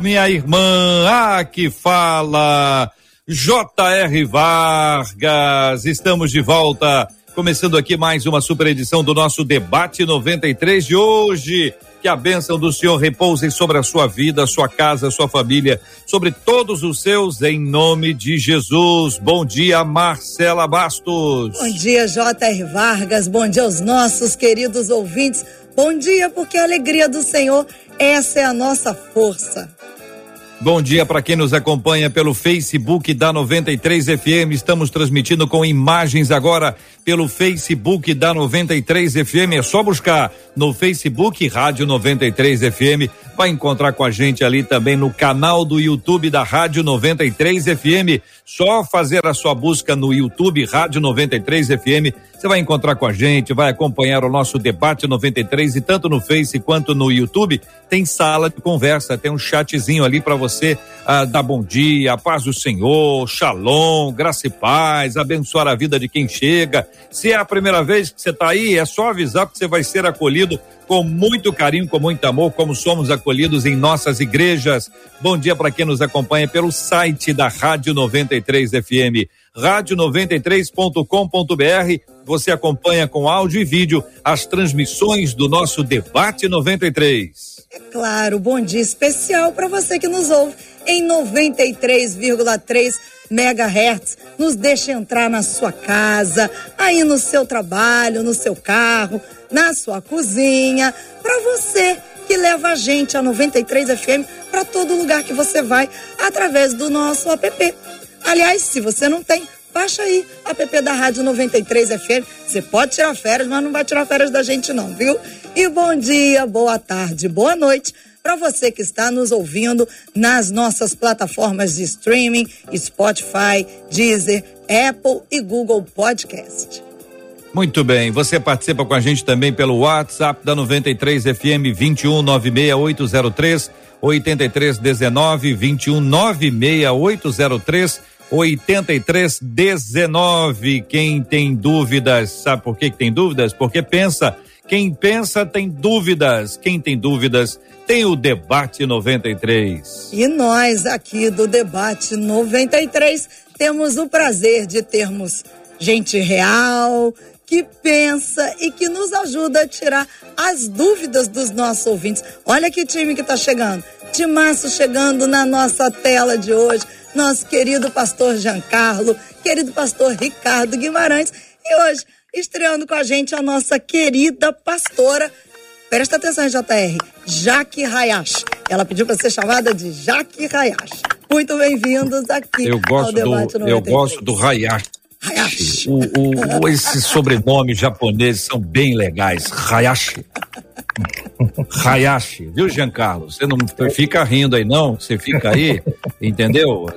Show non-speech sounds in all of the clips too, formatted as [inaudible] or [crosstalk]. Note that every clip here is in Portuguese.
minha irmã. Ah, que fala. J.R. Vargas. Estamos de volta. Começando aqui mais uma super edição do nosso debate 93 de hoje. Que a bênção do Senhor repouse sobre a sua vida, sua casa, sua família, sobre todos os seus, em nome de Jesus. Bom dia, Marcela Bastos. Bom dia, J.R. Vargas. Bom dia aos nossos queridos ouvintes. Bom dia, porque a alegria do Senhor, essa é a nossa força. Bom dia para quem nos acompanha pelo Facebook da 93 FM. Estamos transmitindo com imagens agora pelo Facebook da 93 FM. É só buscar no Facebook Rádio 93 FM. Vai encontrar com a gente ali também no canal do YouTube da Rádio 93 FM. Só fazer a sua busca no YouTube Rádio 93 FM. Você vai encontrar com a gente, vai acompanhar o nosso debate 93 e tanto no Face quanto no YouTube tem sala de conversa, tem um chatzinho ali para você ah, dar bom dia, paz do Senhor, shalom, graça e paz, abençoar a vida de quem chega. Se é a primeira vez que você está aí, é só avisar que você vai ser acolhido com muito carinho, com muito amor, como somos acolhidos em nossas igrejas. Bom dia para quem nos acompanha pelo site da Rádio 93 FM, rádio93.com.br. Você acompanha com áudio e vídeo as transmissões do nosso debate 93. É claro, bom dia especial para você que nos ouve em 93,3 megahertz. Nos deixe entrar na sua casa, aí no seu trabalho, no seu carro, na sua cozinha, para você que leva a gente a 93 FM para todo lugar que você vai através do nosso app. Aliás, se você não tem, baixa aí app da Rádio 93 FM. Você pode tirar férias, mas não vai tirar férias da gente não, viu? E bom dia, boa tarde, boa noite para você que está nos ouvindo nas nossas plataformas de streaming, Spotify, Deezer, Apple e Google Podcast. Muito bem, você participa com a gente também pelo WhatsApp da 93 FM 2196803 8319 2196803 8319. Quem tem dúvidas, sabe por que, tem dúvidas? Porque pensa quem pensa tem dúvidas. Quem tem dúvidas tem o Debate 93. E nós aqui do Debate 93 temos o prazer de termos gente real, que pensa e que nos ajuda a tirar as dúvidas dos nossos ouvintes. Olha que time que está chegando. Timaço chegando na nossa tela de hoje. Nosso querido pastor Giancarlo, querido pastor Ricardo Guimarães. E hoje estreando com a gente a nossa querida pastora. Presta atenção, JR. Jaque Hayashi. Ela pediu para ser chamada de Jaque Hayashi. Muito bem-vindos aqui eu gosto ao debate do, Eu gosto do Hayashi. Hayashi. O, o, o, esses sobrenomes japoneses são bem legais. Hayashi. Hayashi, viu, Giancarlo? Você não fica rindo aí, não. Você fica aí, entendeu?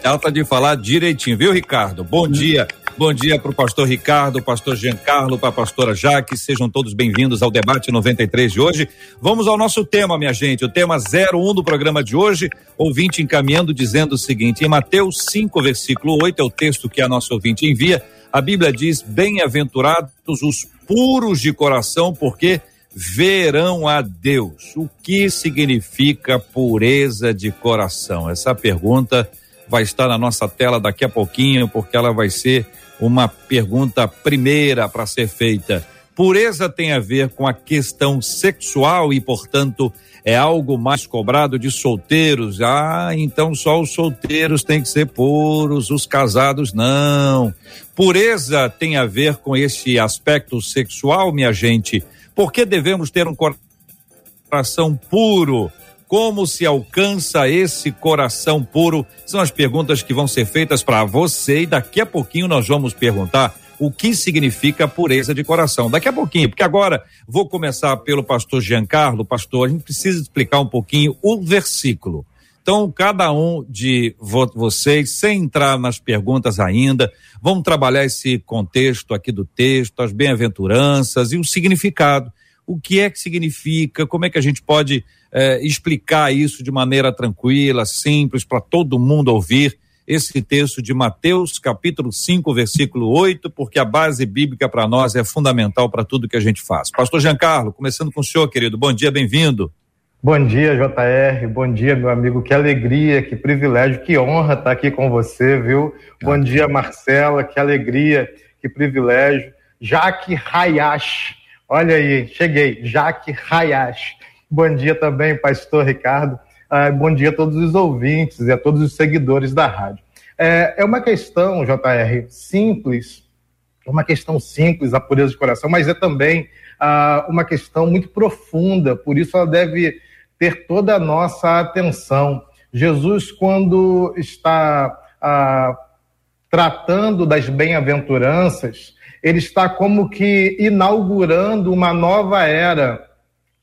Trata de falar direitinho, viu, Ricardo? Bom dia. Bom dia para o pastor Ricardo, pastor Giancarlo, para a pastora Jaque. Sejam todos bem-vindos ao debate 93 de hoje. Vamos ao nosso tema, minha gente. O tema 01 do programa de hoje. Ouvinte encaminhando dizendo o seguinte: em Mateus 5, versículo 8, é o texto que a nossa ouvinte envia. A Bíblia diz: Bem-aventurados os puros de coração, porque verão a Deus. O que significa pureza de coração? Essa pergunta vai estar na nossa tela daqui a pouquinho, porque ela vai ser uma pergunta primeira para ser feita. Pureza tem a ver com a questão sexual e, portanto, é algo mais cobrado de solteiros. Ah, então só os solteiros têm que ser puros, os casados não. Pureza tem a ver com esse aspecto sexual, minha gente. Por que devemos ter um coração puro? Como se alcança esse coração puro? São as perguntas que vão ser feitas para você e daqui a pouquinho nós vamos perguntar o que significa pureza de coração. Daqui a pouquinho, porque agora vou começar pelo pastor Giancarlo. Pastor, a gente precisa explicar um pouquinho o versículo. Então, cada um de vo vocês, sem entrar nas perguntas ainda, vamos trabalhar esse contexto aqui do texto, as bem-aventuranças e o significado. O que é que significa? Como é que a gente pode eh, explicar isso de maneira tranquila, simples, para todo mundo ouvir? esse texto de Mateus, capítulo 5, versículo 8, porque a base bíblica para nós é fundamental para tudo que a gente faz. Pastor Giancarlo, começando com o senhor, querido. Bom dia, bem-vindo. Bom dia, JR. Bom dia, meu amigo. Que alegria, que privilégio, que honra estar aqui com você, viu? Bom dia, Marcela. Que alegria, que privilégio. Jaque Hayash. Olha aí, cheguei. Jaque Hayash. Bom dia também, pastor Ricardo. Ah, bom dia a todos os ouvintes e a todos os seguidores da rádio. É, é uma questão, JR, simples, uma questão simples, a pureza de coração, mas é também ah, uma questão muito profunda, por isso ela deve ter toda a nossa atenção. Jesus, quando está ah, tratando das bem-aventuranças, ele está como que inaugurando uma nova era,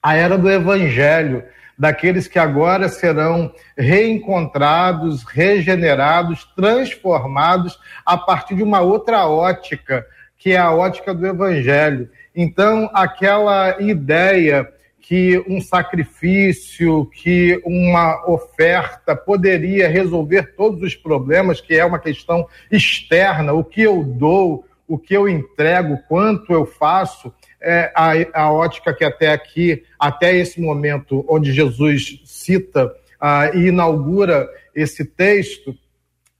a era do evangelho daqueles que agora serão reencontrados, regenerados, transformados a partir de uma outra ótica, que é a ótica do Evangelho. Então, aquela ideia que um sacrifício, que uma oferta poderia resolver todos os problemas, que é uma questão externa, o que eu dou, o que eu entrego, quanto eu faço, é, a, a, ótica que até aqui, até esse momento onde Jesus cita ah, e inaugura esse texto,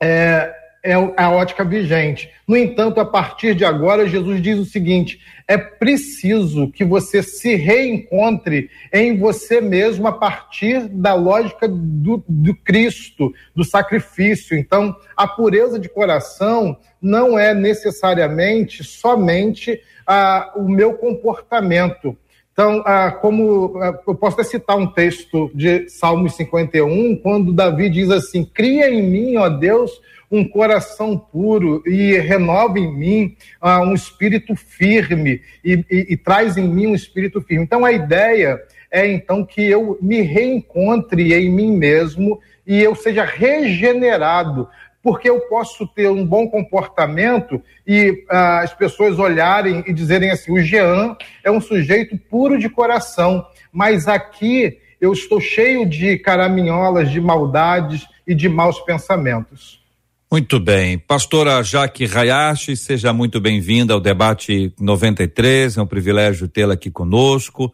é, é a ótica vigente. No entanto, a partir de agora, Jesus diz o seguinte: é preciso que você se reencontre em você mesmo a partir da lógica do, do Cristo, do sacrifício. Então, a pureza de coração não é necessariamente somente ah, o meu comportamento. Então, ah, como ah, eu posso até citar um texto de Salmos 51, quando Davi diz assim: Cria em mim, ó Deus, um coração puro e renova em mim uh, um espírito firme e, e, e traz em mim um espírito firme. Então a ideia é então que eu me reencontre em mim mesmo e eu seja regenerado, porque eu posso ter um bom comportamento e uh, as pessoas olharem e dizerem assim: o Jean é um sujeito puro de coração, mas aqui eu estou cheio de caraminholas, de maldades e de maus pensamentos. Muito bem. Pastora Jaque Hayashi, seja muito bem-vinda ao debate 93. É um privilégio tê-la aqui conosco.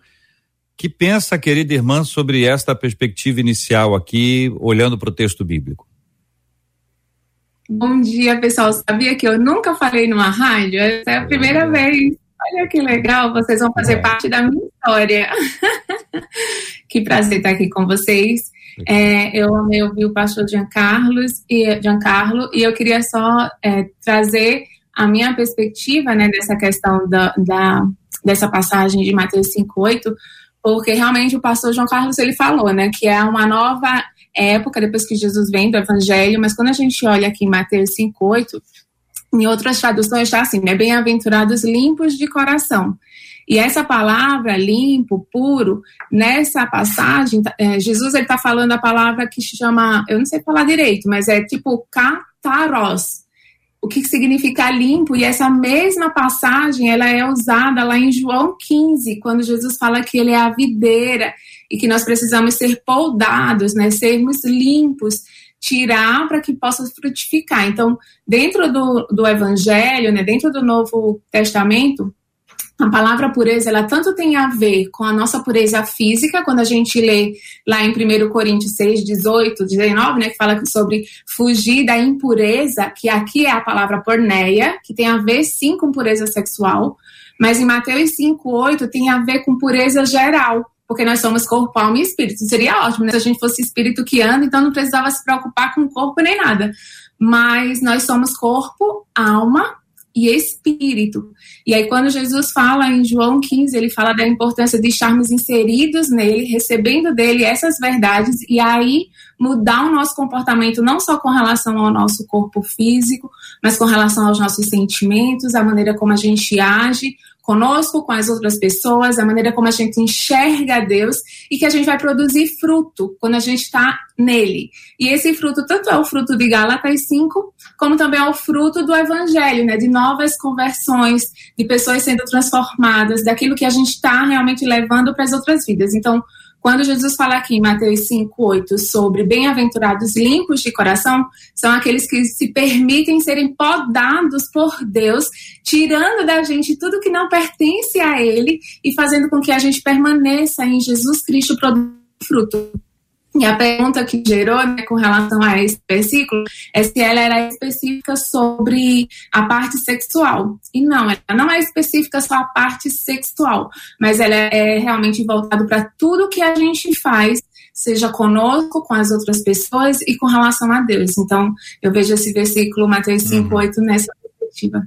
Que pensa, querida irmã, sobre esta perspectiva inicial aqui, olhando para o texto bíblico? Bom dia, pessoal. Sabia que eu nunca falei numa rádio? Essa é a primeira é. vez. Olha que legal, vocês vão fazer é. parte da minha história. [laughs] que prazer estar aqui com vocês. É, eu amei ouvir o pastor Giancarlo e, Giancarlo, e eu queria só é, trazer a minha perspectiva né, dessa questão da, da, dessa passagem de Mateus 5,8, porque realmente o pastor João Carlos ele falou né, que é uma nova época depois que Jesus vem do Evangelho, mas quando a gente olha aqui em Mateus 5,8, em outras traduções está assim, né, bem-aventurados limpos de coração. E essa palavra limpo, puro, nessa passagem, é, Jesus está falando a palavra que se chama, eu não sei falar direito, mas é tipo kataros, o que significa limpo, e essa mesma passagem ela é usada lá em João 15, quando Jesus fala que ele é a videira e que nós precisamos ser poldados, né, sermos limpos, tirar para que possa frutificar. Então, dentro do, do Evangelho, né, dentro do Novo Testamento, a palavra pureza, ela tanto tem a ver com a nossa pureza física, quando a gente lê lá em 1 Coríntios 6, 18, 19, né, que fala sobre fugir da impureza, que aqui é a palavra porneia, que tem a ver sim com pureza sexual, mas em Mateus 5, 8 tem a ver com pureza geral, porque nós somos corpo, alma e espírito. Seria ótimo né, se a gente fosse espírito que anda, então não precisava se preocupar com o corpo nem nada. Mas nós somos corpo, alma e espírito. E aí, quando Jesus fala em João 15, ele fala da importância de estarmos inseridos nele, recebendo dele essas verdades, e aí mudar o nosso comportamento, não só com relação ao nosso corpo físico, mas com relação aos nossos sentimentos, a maneira como a gente age, conosco, com as outras pessoas, a maneira como a gente enxerga Deus e que a gente vai produzir fruto quando a gente está nele. E esse fruto tanto é o fruto de Gálatas 5, como também é o fruto do Evangelho, né? De novas conversões, de pessoas sendo transformadas, daquilo que a gente está realmente levando para as outras vidas. Então, quando Jesus fala aqui em Mateus 5, 8 sobre bem-aventurados limpos de coração, são aqueles que se permitem serem podados por Deus, tirando da gente tudo que não pertence a Ele e fazendo com que a gente permaneça em Jesus Cristo produzindo fruto. E a pergunta que gerou né, com relação a esse versículo é se ela era específica sobre a parte sexual. E não, ela não é específica só a parte sexual, mas ela é realmente voltada para tudo que a gente faz, seja conosco, com as outras pessoas e com relação a Deus. Então, eu vejo esse versículo, Mateus 5, uhum. 8, nessa perspectiva.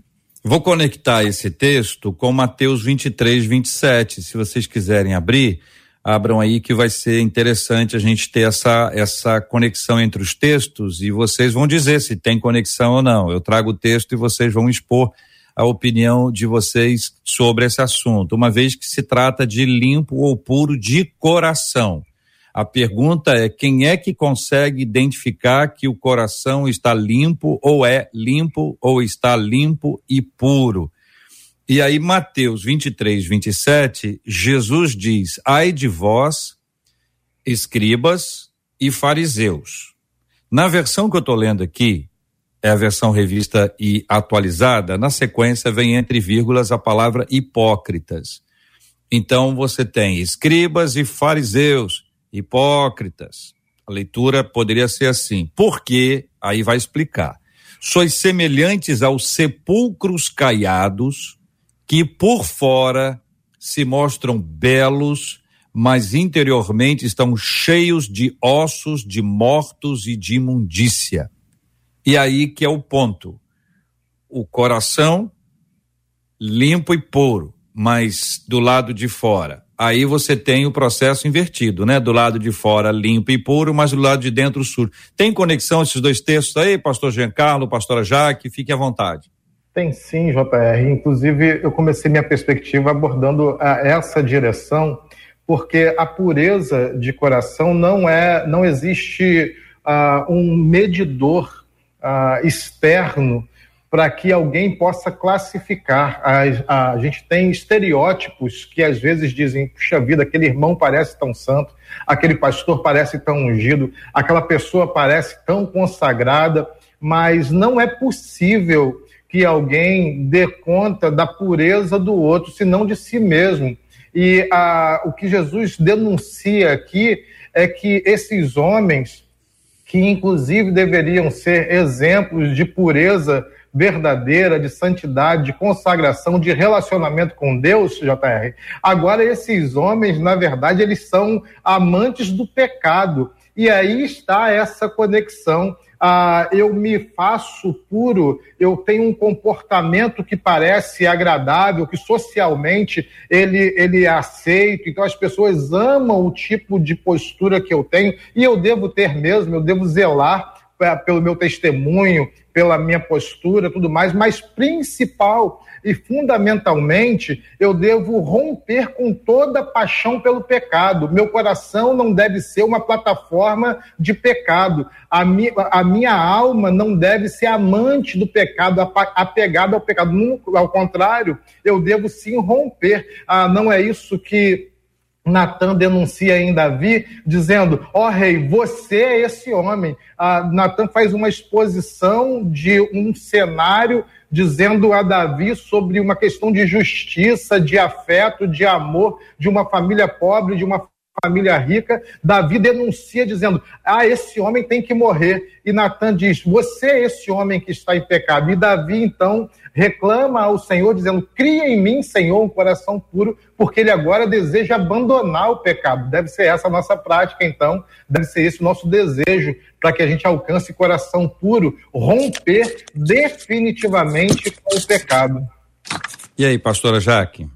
Vou conectar esse texto com Mateus 23, 27. Se vocês quiserem abrir abram aí que vai ser interessante a gente ter essa, essa conexão entre os textos e vocês vão dizer se tem conexão ou não. Eu trago o texto e vocês vão expor a opinião de vocês sobre esse assunto, uma vez que se trata de limpo ou puro de coração. A pergunta é quem é que consegue identificar que o coração está limpo ou é limpo ou está limpo e puro? E aí, Mateus 23, 27, Jesus diz: Ai de vós, escribas e fariseus. Na versão que eu estou lendo aqui, é a versão revista e atualizada, na sequência vem entre vírgulas a palavra hipócritas. Então você tem escribas e fariseus, hipócritas. A leitura poderia ser assim, porque, aí vai explicar. Sois semelhantes aos sepulcros caiados, que por fora se mostram belos, mas interiormente estão cheios de ossos, de mortos e de imundícia. E aí que é o ponto. O coração limpo e puro, mas do lado de fora. Aí você tem o processo invertido, né? Do lado de fora limpo e puro, mas do lado de dentro sujo. Tem conexão esses dois textos aí, pastor Giancarlo, pastora Jaque? Fique à vontade. Tem sim, JR. Inclusive, eu comecei minha perspectiva abordando a, essa direção, porque a pureza de coração não é, não existe uh, um medidor uh, externo para que alguém possa classificar. A, a, gente tem estereótipos que às vezes dizem: puxa vida, aquele irmão parece tão santo, aquele pastor parece tão ungido, aquela pessoa parece tão consagrada, mas não é possível que alguém dê conta da pureza do outro, senão de si mesmo. E a, o que Jesus denuncia aqui é que esses homens, que inclusive deveriam ser exemplos de pureza verdadeira, de santidade, de consagração, de relacionamento com Deus, JR, agora esses homens, na verdade, eles são amantes do pecado. E aí está essa conexão. Ah, eu me faço puro, eu tenho um comportamento que parece agradável, que socialmente ele, ele é aceito, então as pessoas amam o tipo de postura que eu tenho, e eu devo ter mesmo, eu devo zelar é, pelo meu testemunho, pela minha postura, tudo mais, mas principal e fundamentalmente eu devo romper com toda paixão pelo pecado. Meu coração não deve ser uma plataforma de pecado. A, mi, a minha alma não deve ser amante do pecado, apegada ao pecado. Ao contrário, eu devo sim romper. Ah, não é isso que Natan denuncia em Davi, dizendo: Ó oh, rei, você é esse homem. Ah, Natan faz uma exposição de um cenário dizendo a Davi sobre uma questão de justiça, de afeto, de amor, de uma família pobre, de uma família rica. Davi denuncia dizendo: Ah, esse homem tem que morrer. E Natan diz: Você é esse homem que está em pecado. E Davi, então, reclama ao Senhor, dizendo: Cria em mim, Senhor, um coração puro, porque ele agora deseja abandonar o pecado. Deve ser essa a nossa prática, então, deve ser esse o nosso desejo, para que a gente alcance coração puro, romper definitivamente com o pecado. E aí, pastora Jaque?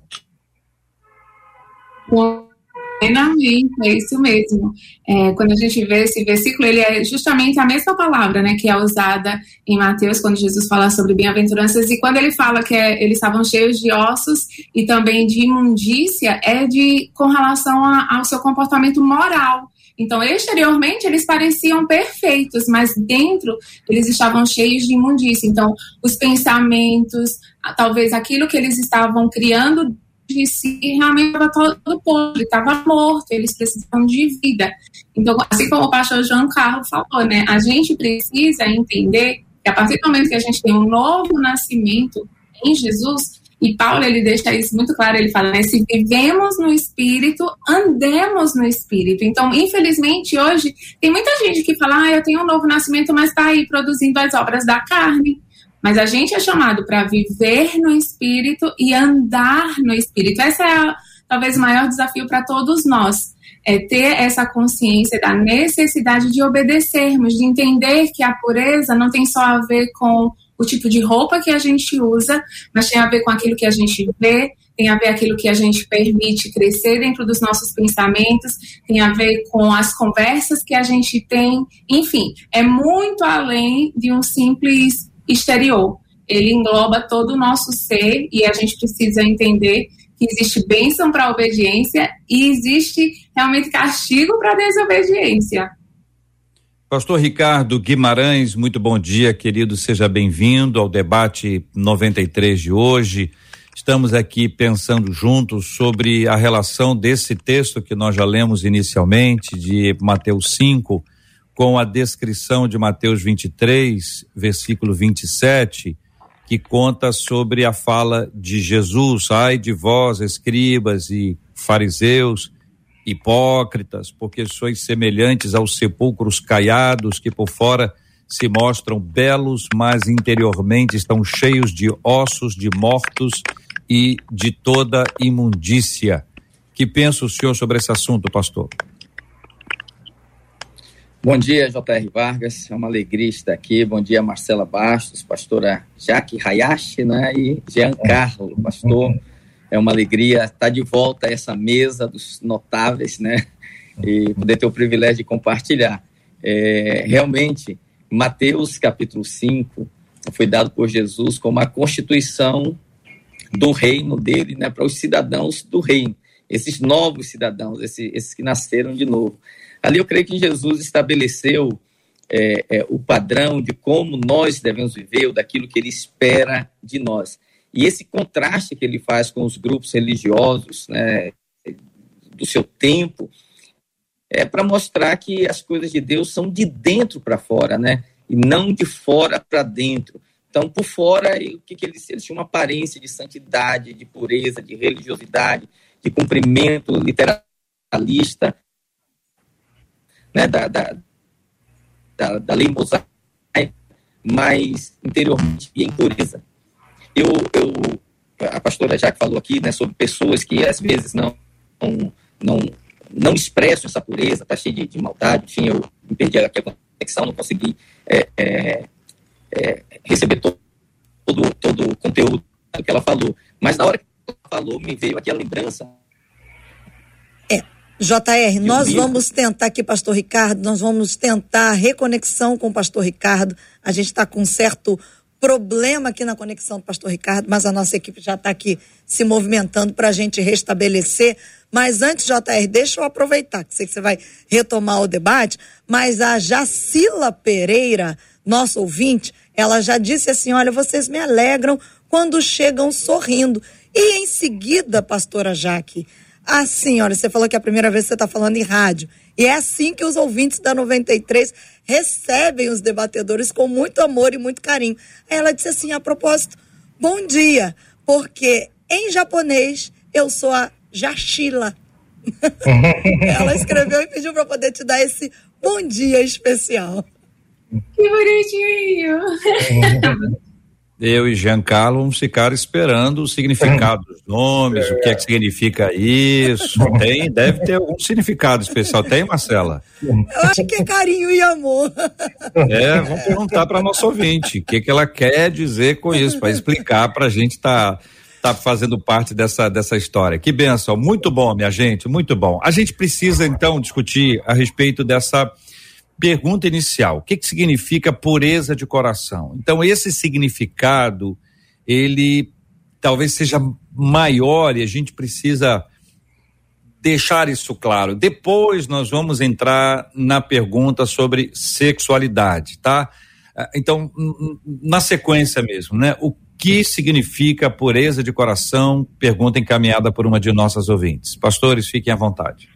Plenamente, é isso mesmo. É, quando a gente vê esse versículo, ele é justamente a mesma palavra, né, que é usada em Mateus quando Jesus fala sobre bem-aventuranças e quando ele fala que é, eles estavam cheios de ossos e também de imundícia, é de com relação a, ao seu comportamento moral. Então, exteriormente, eles pareciam perfeitos, mas dentro eles estavam cheios de imundícia. Então, os pensamentos, talvez aquilo que eles estavam criando si realmente estava todo podre, estava morto, eles precisavam de vida. Então, assim como o pastor João Carlos falou, né, a gente precisa entender que a partir do momento que a gente tem um novo nascimento em Jesus, e Paulo ele deixa isso muito claro, ele fala, né, se vivemos no Espírito, andemos no Espírito. Então, infelizmente, hoje, tem muita gente que fala, ah, eu tenho um novo nascimento, mas está aí produzindo as obras da carne. Mas a gente é chamado para viver no Espírito e andar no Espírito. Esse é talvez o maior desafio para todos nós. É ter essa consciência da necessidade de obedecermos, de entender que a pureza não tem só a ver com o tipo de roupa que a gente usa, mas tem a ver com aquilo que a gente vê, tem a ver aquilo que a gente permite crescer dentro dos nossos pensamentos, tem a ver com as conversas que a gente tem, enfim, é muito além de um simples exterior. Ele engloba todo o nosso ser e a gente precisa entender que existe bênção para a obediência e existe realmente castigo para a desobediência. Pastor Ricardo Guimarães, muito bom dia, querido. Seja bem-vindo ao debate 93 de hoje. Estamos aqui pensando juntos sobre a relação desse texto que nós já lemos inicialmente, de Mateus 5, com a descrição de Mateus 23, versículo 27, que conta sobre a fala de Jesus. Ai de vós, escribas e fariseus hipócritas, porque sois semelhantes aos sepulcros caiados que por fora se mostram belos, mas interiormente estão cheios de ossos de mortos e de toda imundícia. Que pensa o senhor sobre esse assunto, pastor? Bom dia, J.R. Vargas, é uma alegria estar aqui. Bom dia, Marcela Bastos, pastora Jaque Hayashi né? e Giancarlo, pastor é uma alegria estar de volta a essa mesa dos notáveis, né? E poder ter o privilégio de compartilhar. É, realmente, Mateus capítulo 5 foi dado por Jesus como a constituição do reino dele, né, para os cidadãos do reino, esses novos cidadãos, esses, esses que nasceram de novo. Ali eu creio que Jesus estabeleceu é, é, o padrão de como nós devemos viver, ou daquilo que ele espera de nós. E esse contraste que ele faz com os grupos religiosos né, do seu tempo é para mostrar que as coisas de Deus são de dentro para fora, né? E não de fora para dentro. Então, por fora, o que, que eles, eles tinham uma aparência de santidade, de pureza, de religiosidade, de cumprimento literalista né, da, da, da, da lei mosaica, mas interiormente em pureza eu, eu a pastora Jaque falou aqui, né, sobre pessoas que às vezes não não, não, não expressam essa pureza, tá cheio de, de maldade, enfim, eu me perdi aqui a conexão, não consegui é, é, é, receber todo, todo, todo o conteúdo que ela falou. Mas na hora que ela falou, me veio aqui a lembrança. JR, nós vamos tentar aqui, pastor Ricardo, nós vamos tentar reconexão com o pastor Ricardo. A gente está com um certo problema aqui na conexão do pastor Ricardo, mas a nossa equipe já está aqui se movimentando para a gente restabelecer. Mas antes, JR, deixa eu aproveitar, que sei que você vai retomar o debate, mas a Jacila Pereira, nossa ouvinte, ela já disse assim: olha, vocês me alegram quando chegam sorrindo. E em seguida, pastora Jaque, a senhora, você falou que é a primeira vez que você está falando em rádio. E é assim que os ouvintes da 93 recebem os debatedores com muito amor e muito carinho. Aí ela disse assim, a propósito, bom dia, porque em japonês eu sou a Jashila. [laughs] ela escreveu e pediu para poder te dar esse bom dia especial. Que bonitinho! [laughs] eu e Giancarlo vamos ficar esperando o significado dos nomes, o que é que significa isso. [laughs] Tem, deve ter algum significado especial. Tem, Marcela? Eu acho que é carinho e amor. É, vamos perguntar para nossa ouvinte o que, que ela quer dizer com isso, para explicar para a gente estar tá, tá fazendo parte dessa, dessa história. Que benção, muito bom, minha gente, muito bom. A gente precisa então discutir a respeito dessa pergunta inicial. O que, que significa pureza de coração? Então, esse significado, ele talvez seja maior e a gente precisa deixar isso claro. Depois nós vamos entrar na pergunta sobre sexualidade, tá? Ah, então, na sequência mesmo, né? O que significa pureza de coração? Pergunta encaminhada por uma de nossas ouvintes. Pastores, fiquem à vontade.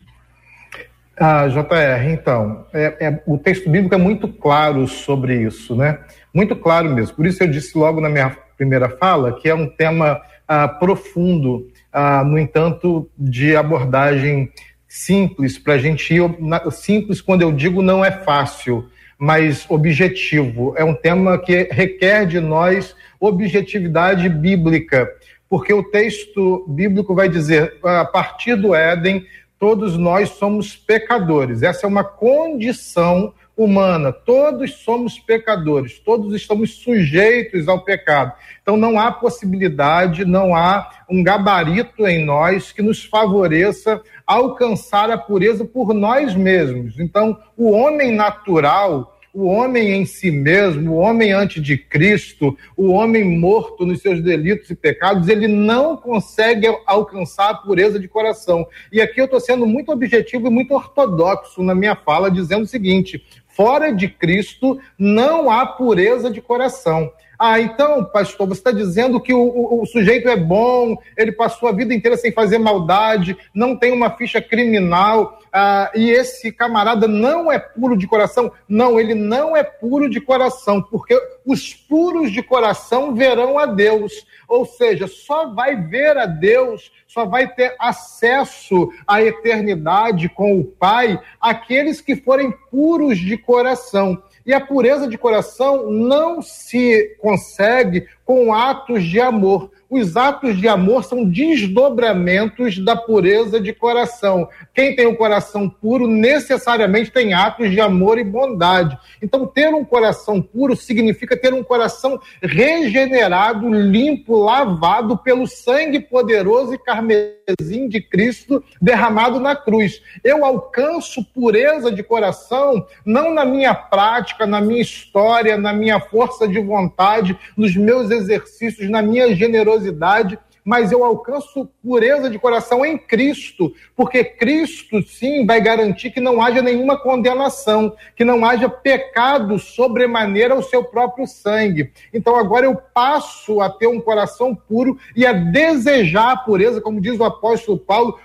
Ah, JR, então, é, é, o texto bíblico é muito claro sobre isso, né? Muito claro mesmo. Por isso eu disse logo na minha primeira fala que é um tema ah, profundo, ah, no entanto, de abordagem simples, para a gente ir. Simples, quando eu digo não é fácil, mas objetivo. É um tema que requer de nós objetividade bíblica, porque o texto bíblico vai dizer, a partir do Éden, todos nós somos pecadores. Essa é uma condição humana. Todos somos pecadores, todos estamos sujeitos ao pecado. Então não há possibilidade, não há um gabarito em nós que nos favoreça alcançar a pureza por nós mesmos. Então, o homem natural o homem em si mesmo, o homem antes de Cristo, o homem morto nos seus delitos e pecados, ele não consegue alcançar a pureza de coração. E aqui eu estou sendo muito objetivo e muito ortodoxo na minha fala, dizendo o seguinte: fora de Cristo não há pureza de coração. Ah, então, pastor, você está dizendo que o, o, o, sujeito é bom, ele passou a vida inteira sem fazer maldade, não tem uma ficha criminal, ah, e esse camarada não é puro de coração? Não, ele não é puro de coração, porque os puros de coração verão a Deus. Ou seja, só vai ver a Deus, só vai ter acesso à eternidade com o Pai aqueles que forem puros de coração. E a pureza de coração não se consegue com atos de amor. Os atos de amor são desdobramentos da pureza de coração. Quem tem o um coração puro necessariamente tem atos de amor e bondade. Então, ter um coração puro significa ter um coração regenerado, limpo, lavado pelo sangue poderoso e carmesim de Cristo derramado na cruz. Eu alcanço pureza de coração não na minha prática, na minha história, na minha força de vontade, nos meus exercícios, na minha generosidade, mas eu alcanço pureza de coração em Cristo, porque Cristo sim vai garantir que não haja nenhuma condenação, que não haja pecado sobremaneira ao seu próprio sangue. Então agora eu passo a ter um coração puro e a desejar a pureza, como diz o apóstolo Paulo,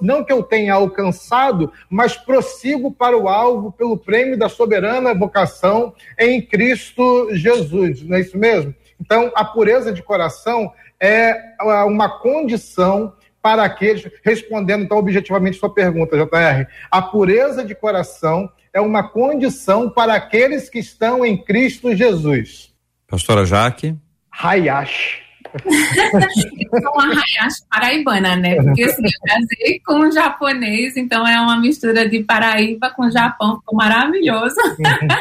não que eu tenha alcançado, mas prossigo para o alvo pelo prêmio da soberana vocação em Cristo Jesus. Não é isso mesmo? Então, a pureza de coração é uma condição para aqueles, respondendo então objetivamente sua pergunta, JR, a pureza de coração é uma condição para aqueles que estão em Cristo Jesus. Pastora Jaque. Hayash. São a Hayashi paraibana, né? Porque assim, eu casei com um japonês, então é uma mistura de Paraíba com Japão, ficou maravilhoso.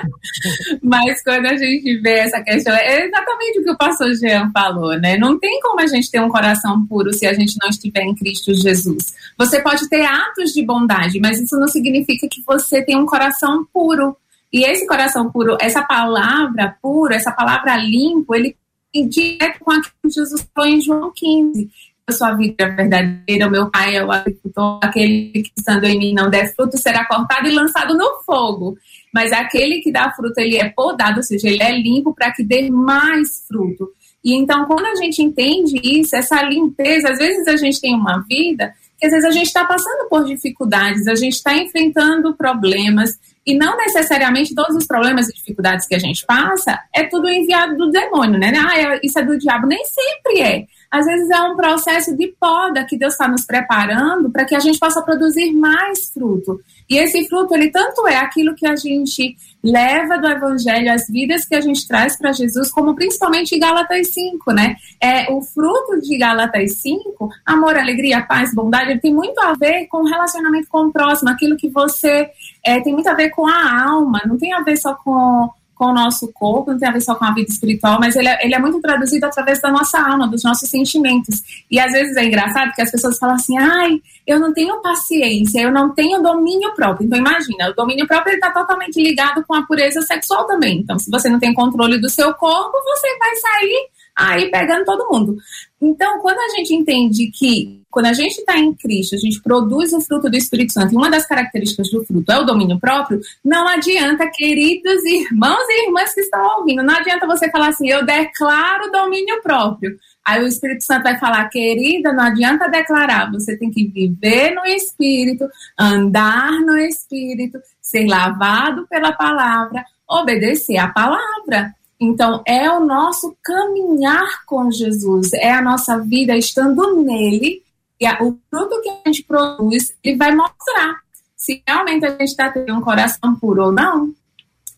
[laughs] Mas quando a gente vê essa questão, é exatamente o que o pastor Jean falou, né? Não tem como a gente ter um coração puro se a gente não estiver em Cristo Jesus. Você pode ter atos de bondade, mas isso não significa que você tem um coração puro. E esse coração puro, essa palavra puro, essa palavra limpo, ele direto com aquilo que Jesus falou em João 15. A sua vida é verdadeira, o meu pai é o agricultor, aquele que estando em mim não der fruto será cortado e lançado no fogo. Mas aquele que dá fruto, ele é podado, ou seja, ele é limpo para que dê mais fruto. E então, quando a gente entende isso, essa limpeza, às vezes a gente tem uma vida que às vezes a gente está passando por dificuldades, a gente está enfrentando problemas, e não necessariamente todos os problemas e dificuldades que a gente passa é tudo enviado do demônio, né? Ah, é, isso é do diabo. Nem sempre é. Às vezes é um processo de poda que Deus está nos preparando para que a gente possa produzir mais fruto. E esse fruto, ele tanto é aquilo que a gente leva do evangelho, as vidas que a gente traz para Jesus, como principalmente Gálatas 5, né? É, o fruto de Gálatas 5, amor, alegria, paz, bondade, ele tem muito a ver com o relacionamento com o próximo, aquilo que você é, tem muito a ver com a alma, não tem a ver só com com o nosso corpo, não tem a ver só com a vida espiritual, mas ele é, ele é muito traduzido através da nossa alma, dos nossos sentimentos. E às vezes é engraçado que as pessoas falam assim, ai, eu não tenho paciência, eu não tenho domínio próprio. Então imagina, o domínio próprio está totalmente ligado com a pureza sexual também. Então se você não tem controle do seu corpo, você vai sair aí pegando todo mundo. Então, quando a gente entende que, quando a gente está em Cristo, a gente produz o fruto do Espírito Santo, e uma das características do fruto é o domínio próprio, não adianta, queridos irmãos e irmãs que estão ouvindo, não adianta você falar assim, eu declaro domínio próprio. Aí o Espírito Santo vai falar, querida, não adianta declarar, você tem que viver no Espírito, andar no Espírito, ser lavado pela palavra, obedecer a palavra. Então, é o nosso caminhar com Jesus, é a nossa vida estando nele, e a, o fruto que a gente produz, ele vai mostrar se realmente a gente está tendo um coração puro ou não.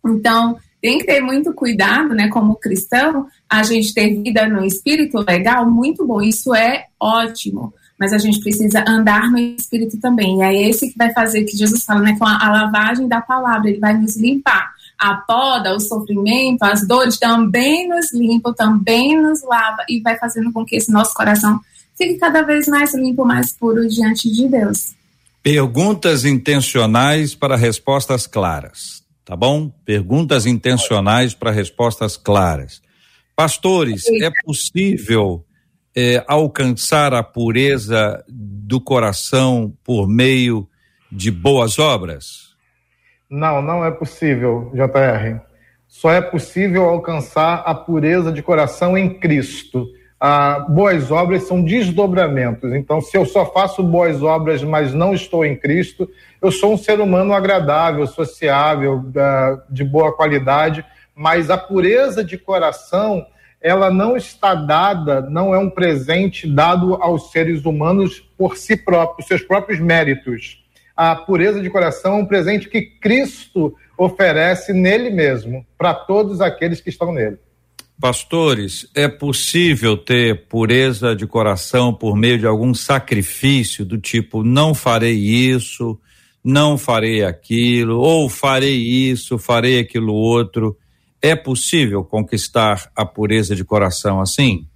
Então, tem que ter muito cuidado, né, como cristão, a gente ter vida no espírito legal, muito bom, isso é ótimo. Mas a gente precisa andar no espírito também. E é esse que vai fazer que Jesus fala, né, com a, a lavagem da palavra, ele vai nos limpar a poda, o sofrimento, as dores também nos limpa, também nos lava e vai fazendo com que esse nosso coração fique cada vez mais limpo, mais puro diante de Deus. Perguntas intencionais para respostas claras, tá bom? Perguntas intencionais para respostas claras. Pastores, é possível é, alcançar a pureza do coração por meio de boas obras? Não, não é possível, JR. Só é possível alcançar a pureza de coração em Cristo. Ah, boas obras são desdobramentos. Então, se eu só faço boas obras, mas não estou em Cristo, eu sou um ser humano agradável, sociável, ah, de boa qualidade, mas a pureza de coração, ela não está dada, não é um presente dado aos seres humanos por si próprios, seus próprios méritos a pureza de coração um presente que Cristo oferece nele mesmo, para todos aqueles que estão nele. Pastores, é possível ter pureza de coração por meio de algum sacrifício do tipo, não farei isso, não farei aquilo, ou farei isso, farei aquilo outro. É possível conquistar a pureza de coração assim?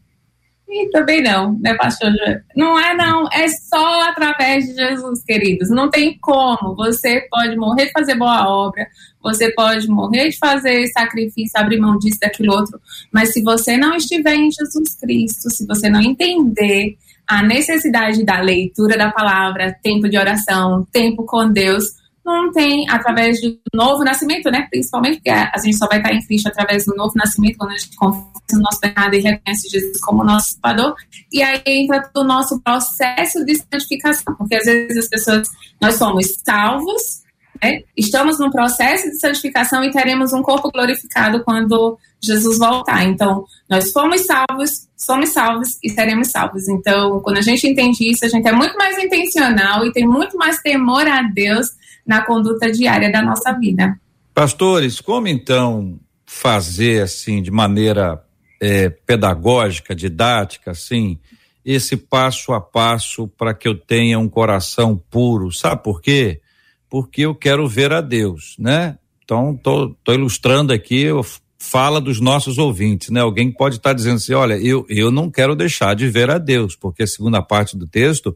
Também não, né, pastor? Não é não, é só através de Jesus, queridos. Não tem como. Você pode morrer de fazer boa obra, você pode morrer de fazer sacrifício, abrir mão disso, daquilo outro, mas se você não estiver em Jesus Cristo, se você não entender a necessidade da leitura da palavra, tempo de oração, tempo com Deus, não tem através do novo nascimento, né? Principalmente porque a gente só vai estar em Cristo através do novo nascimento, quando a gente confessa o nosso pecado e reconhece Jesus como nosso salvador. E aí entra o nosso processo de santificação, porque às vezes as pessoas, nós somos salvos, né? estamos no processo de santificação e teremos um corpo glorificado quando Jesus voltar. Então, nós fomos salvos, somos salvos e seremos salvos. Então, quando a gente entende isso, a gente é muito mais intencional e tem muito mais temor a Deus na conduta diária da nossa vida. Pastores, como então fazer assim de maneira é, pedagógica, didática, assim, esse passo a passo para que eu tenha um coração puro? Sabe por quê? Porque eu quero ver a Deus, né? Então, tô, tô ilustrando aqui, eu fala dos nossos ouvintes, né? Alguém pode estar tá dizendo assim, olha, eu, eu não quero deixar de ver a Deus, porque a segunda parte do texto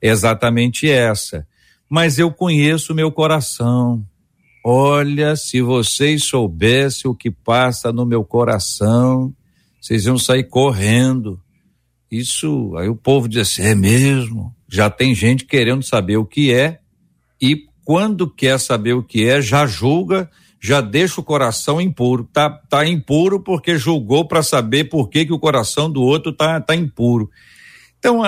é exatamente essa mas eu conheço meu coração. Olha, se vocês soubessem o que passa no meu coração, vocês iam sair correndo. Isso, aí o povo diz assim, é mesmo? Já tem gente querendo saber o que é e quando quer saber o que é, já julga, já deixa o coração impuro. Tá, tá impuro porque julgou para saber por que, que o coração do outro tá, tá impuro. Então,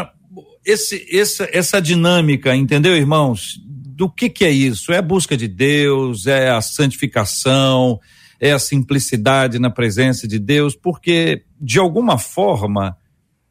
esse, essa, essa dinâmica, entendeu, irmãos? Do que, que é isso? É a busca de Deus, é a santificação, é a simplicidade na presença de Deus, porque, de alguma forma,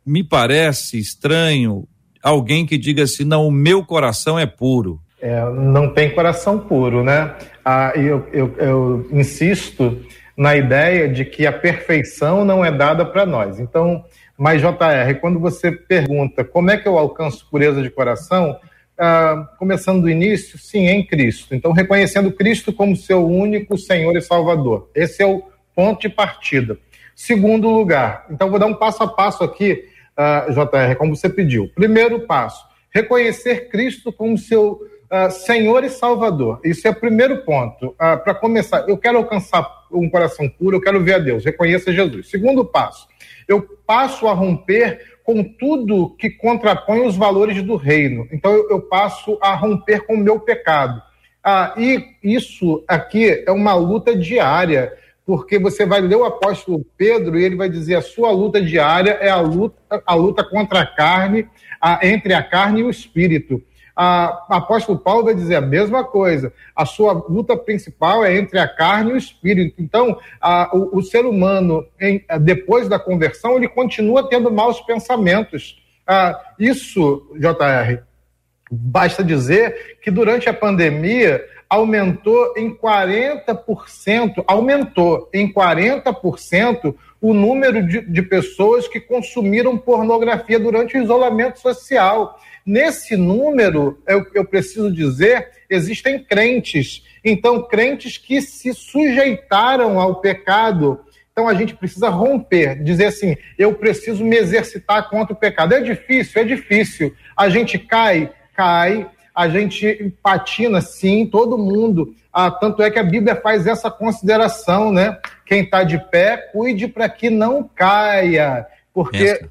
me parece estranho alguém que diga assim: não, o meu coração é puro. É, não tem coração puro, né? Ah, eu, eu, eu insisto na ideia de que a perfeição não é dada para nós. Então, mas, JR, quando você pergunta como é que eu alcanço pureza de coração, ah, começando do início, sim, em Cristo. Então, reconhecendo Cristo como seu único Senhor e Salvador. Esse é o ponto de partida. Segundo lugar, então vou dar um passo a passo aqui, ah, JR, como você pediu. Primeiro passo, reconhecer Cristo como seu uh, Senhor e Salvador. Isso é o primeiro ponto. Uh, Para começar, eu quero alcançar um coração puro, eu quero ver a Deus, reconheça Jesus. Segundo passo, eu passo a romper com tudo que contrapõe os valores do reino. Então eu, eu passo a romper com o meu pecado. Ah, e isso aqui é uma luta diária, porque você vai ler o apóstolo Pedro e ele vai dizer a sua luta diária é a luta, a luta contra a carne, a, entre a carne e o espírito a, apóstolo Paulo vai dizer a mesma coisa. A sua luta principal é entre a carne e o espírito. Então, a, o, o, ser humano, em, depois da conversão, ele continua tendo maus pensamentos. Ah, isso, JR, basta dizer que durante a pandemia aumentou em 40%, aumentou em 40% o número de, de pessoas que consumiram pornografia durante o isolamento social. Nesse número, eu, eu preciso dizer, existem crentes. Então, crentes que se sujeitaram ao pecado. Então, a gente precisa romper, dizer assim: eu preciso me exercitar contra o pecado. É difícil, é difícil. A gente cai, cai, a gente patina, sim, todo mundo. Ah, tanto é que a Bíblia faz essa consideração, né? Quem está de pé, cuide para que não caia. Porque,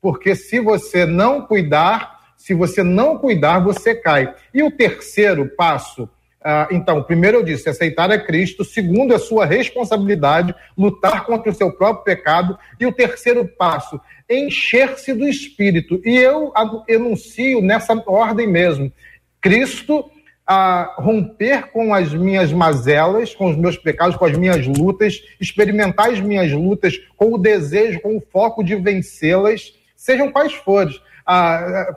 porque se você não cuidar, se você não cuidar, você cai. E o terceiro passo, ah, então, primeiro eu disse, aceitar a Cristo. Segundo, é sua responsabilidade, lutar contra o seu próprio pecado. E o terceiro passo, encher-se do Espírito. E eu enuncio nessa ordem mesmo. Cristo, a romper com as minhas mazelas, com os meus pecados, com as minhas lutas, experimentar as minhas lutas com o desejo, com o foco de vencê-las, sejam quais forem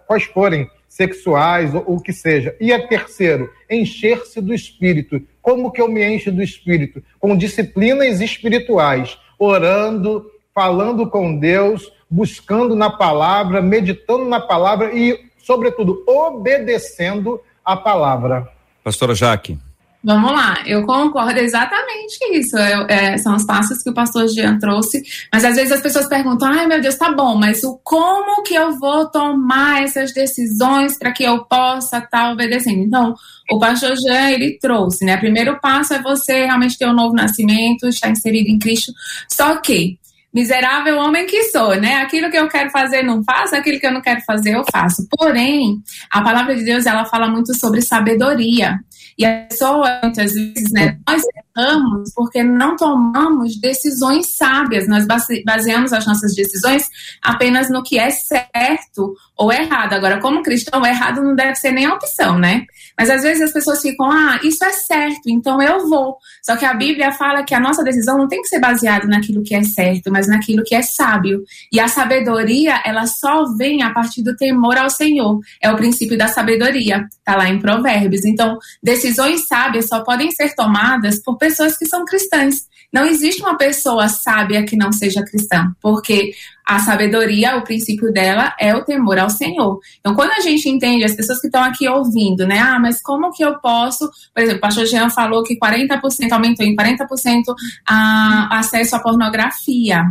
quais forem sexuais ou o que seja. E a terceiro, encher-se do espírito. Como que eu me encho do espírito? Com disciplinas espirituais, orando, falando com Deus, buscando na palavra, meditando na palavra e, sobretudo, obedecendo a palavra. Pastora Jaque. Vamos lá, eu concordo exatamente isso. Eu, é, são os passos que o pastor Jean trouxe, mas às vezes as pessoas perguntam: ai meu Deus, tá bom, mas o como que eu vou tomar essas decisões para que eu possa estar tá obedecendo? Então, o pastor Jean ele trouxe, né? O primeiro passo é você realmente ter um novo nascimento, estar inserido em Cristo. Só que miserável homem que sou, né? Aquilo que eu quero fazer não faço, aquilo que eu não quero fazer eu faço. Porém, a palavra de Deus ela fala muito sobre sabedoria. E a pessoa, muitas vezes, né, nós erramos porque não tomamos decisões sábias, nós baseamos as nossas decisões apenas no que é certo ou errado. Agora, como cristão, errado não deve ser nem opção, né? Mas às vezes as pessoas ficam, ah, isso é certo, então eu vou. Só que a Bíblia fala que a nossa decisão não tem que ser baseada naquilo que é certo, mas naquilo que é sábio. E a sabedoria, ela só vem a partir do temor ao Senhor. É o princípio da sabedoria, tá lá em Provérbios. Então, decisões sábias só podem ser tomadas por pessoas que são cristãs. Não existe uma pessoa sábia que não seja cristã, porque a sabedoria, o princípio dela é o temor ao Senhor. Então, quando a gente entende, as pessoas que estão aqui ouvindo, né? Ah, mas como que eu posso, por exemplo, o pastor Jean falou que 40% aumentou em 40% a acesso à pornografia.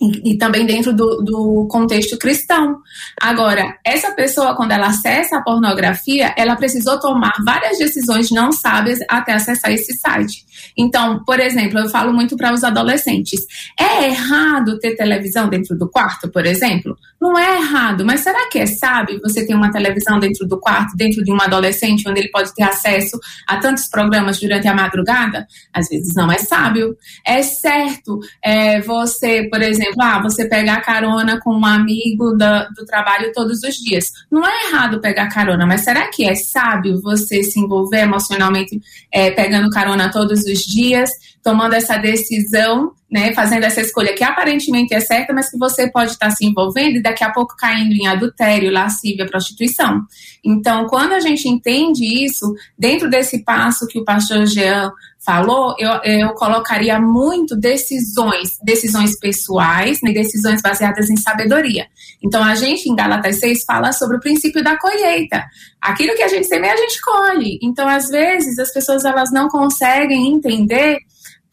E, e, também dentro do, do, contexto cristão. Agora, essa pessoa, quando ela acessa a pornografia, ela precisou tomar várias decisões não sábias até acessar esse site. Então, por exemplo, eu falo muito para os adolescentes: é errado ter televisão dentro do quarto, por exemplo? Não é errado, mas será que é sábio você ter uma televisão dentro do quarto, dentro de um adolescente, onde ele pode ter acesso a tantos programas durante a madrugada? Às vezes não é sábio. É certo é, você, por exemplo, ah, você pegar carona com um amigo do, do trabalho todos os dias. Não é errado pegar carona, mas será que é sábio você se envolver emocionalmente é, pegando carona todos os dias, tomando essa decisão, né, fazendo essa escolha que aparentemente é certa, mas que você pode estar se envolvendo e daqui a pouco caindo em adultério, lascívia, prostituição. Então, quando a gente entende isso, dentro desse passo que o pastor Jean falou, eu, eu colocaria muito decisões, decisões pessoais, né, decisões baseadas em sabedoria. Então, a gente, em Galatas 6, fala sobre o princípio da colheita. Aquilo que a gente semeia, a gente colhe. Então, às vezes, as pessoas elas não conseguem entender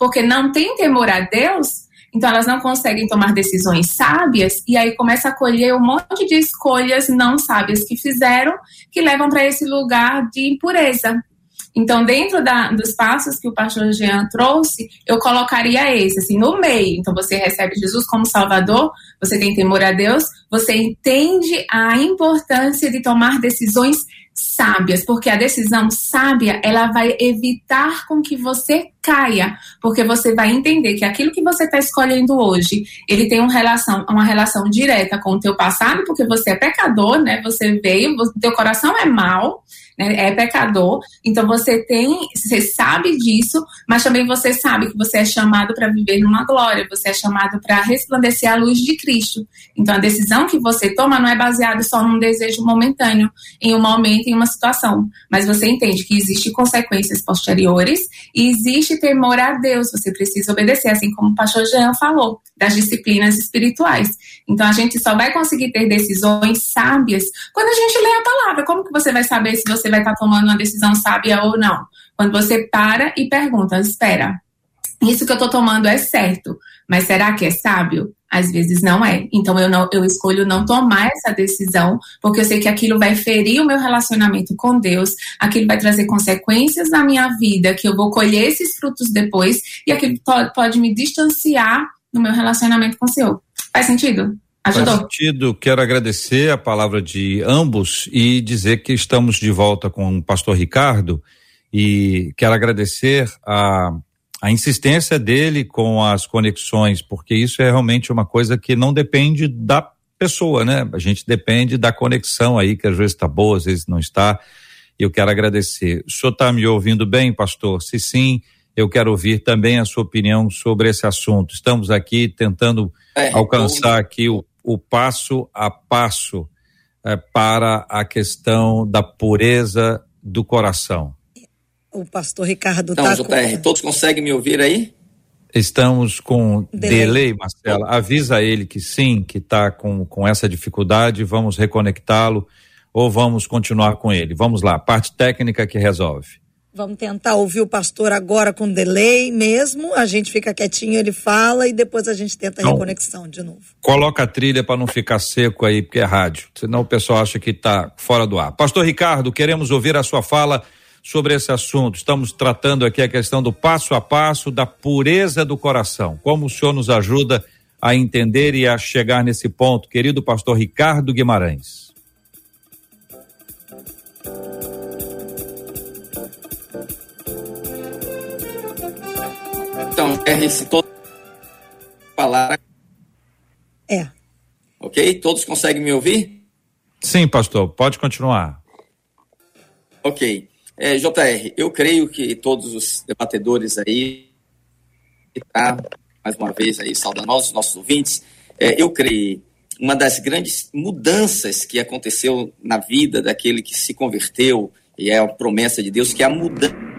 porque não tem temor a Deus, então elas não conseguem tomar decisões sábias e aí começa a colher um monte de escolhas não sábias que fizeram que levam para esse lugar de impureza. Então, dentro da, dos passos que o pastor Jean trouxe, eu colocaria esse, assim, no meio. Então, você recebe Jesus como Salvador, você tem temor a Deus, você entende a importância de tomar decisões sábias, porque a decisão sábia, ela vai evitar com que você caia, porque você vai entender que aquilo que você está escolhendo hoje, ele tem uma relação, uma relação direta com o teu passado, porque você é pecador, né? Você veio, teu coração é mau, né? é pecador. Então você tem, você sabe disso, mas também você sabe que você é chamado para viver numa glória, você é chamado para resplandecer a luz de Cristo. Então a decisão que você toma não é baseada só num desejo momentâneo, em um momento, em uma situação, mas você entende que existem consequências posteriores e existe temor a Deus, você precisa obedecer, assim como o pastor Jean falou, das disciplinas espirituais. Então a gente só vai conseguir ter decisões sábias quando a gente lê a palavra. Como que você vai saber se você vai estar tomando uma decisão sábia ou não? Quando você para e pergunta, espera, isso que eu estou tomando é certo, mas será que é sábio? Às vezes não é. Então eu não, eu escolho não tomar essa decisão, porque eu sei que aquilo vai ferir o meu relacionamento com Deus, aquilo vai trazer consequências na minha vida, que eu vou colher esses frutos depois, e aquilo pode, me distanciar do meu relacionamento com o Senhor. Faz sentido? Ajudou. Faz sentido. Quero agradecer a palavra de ambos e dizer que estamos de volta com o pastor Ricardo e quero agradecer a a insistência dele com as conexões, porque isso é realmente uma coisa que não depende da pessoa, né? A gente depende da conexão aí, que às vezes está boa, às vezes não está. E eu quero agradecer. O senhor está me ouvindo bem, pastor? Se sim, eu quero ouvir também a sua opinião sobre esse assunto. Estamos aqui tentando é, alcançar aqui o, o passo a passo é, para a questão da pureza do coração. O pastor Ricardo então, tá JR, com... todos conseguem me ouvir aí? Estamos com delay, delay Marcela. Avisa ele que sim, que está com, com essa dificuldade, vamos reconectá-lo ou vamos continuar com ele. Vamos lá, parte técnica que resolve. Vamos tentar ouvir o pastor agora com delay mesmo. A gente fica quietinho, ele fala e depois a gente tenta a reconexão de novo. Coloca a trilha para não ficar seco aí, porque é rádio. Senão o pessoal acha que está fora do ar. Pastor Ricardo, queremos ouvir a sua fala sobre esse assunto. Estamos tratando aqui a questão do passo a passo da pureza do coração. Como o senhor nos ajuda a entender e a chegar nesse ponto, querido pastor Ricardo Guimarães? É esse todo falar. É. Ok? Todos conseguem me ouvir? Sim, pastor, pode continuar. Ok. É, JR, eu creio que todos os debatedores aí, tá, mais uma vez aí, saudando os nossos ouvintes, é, eu creio uma das grandes mudanças que aconteceu na vida daquele que se converteu, e é a promessa de Deus, que é a mudança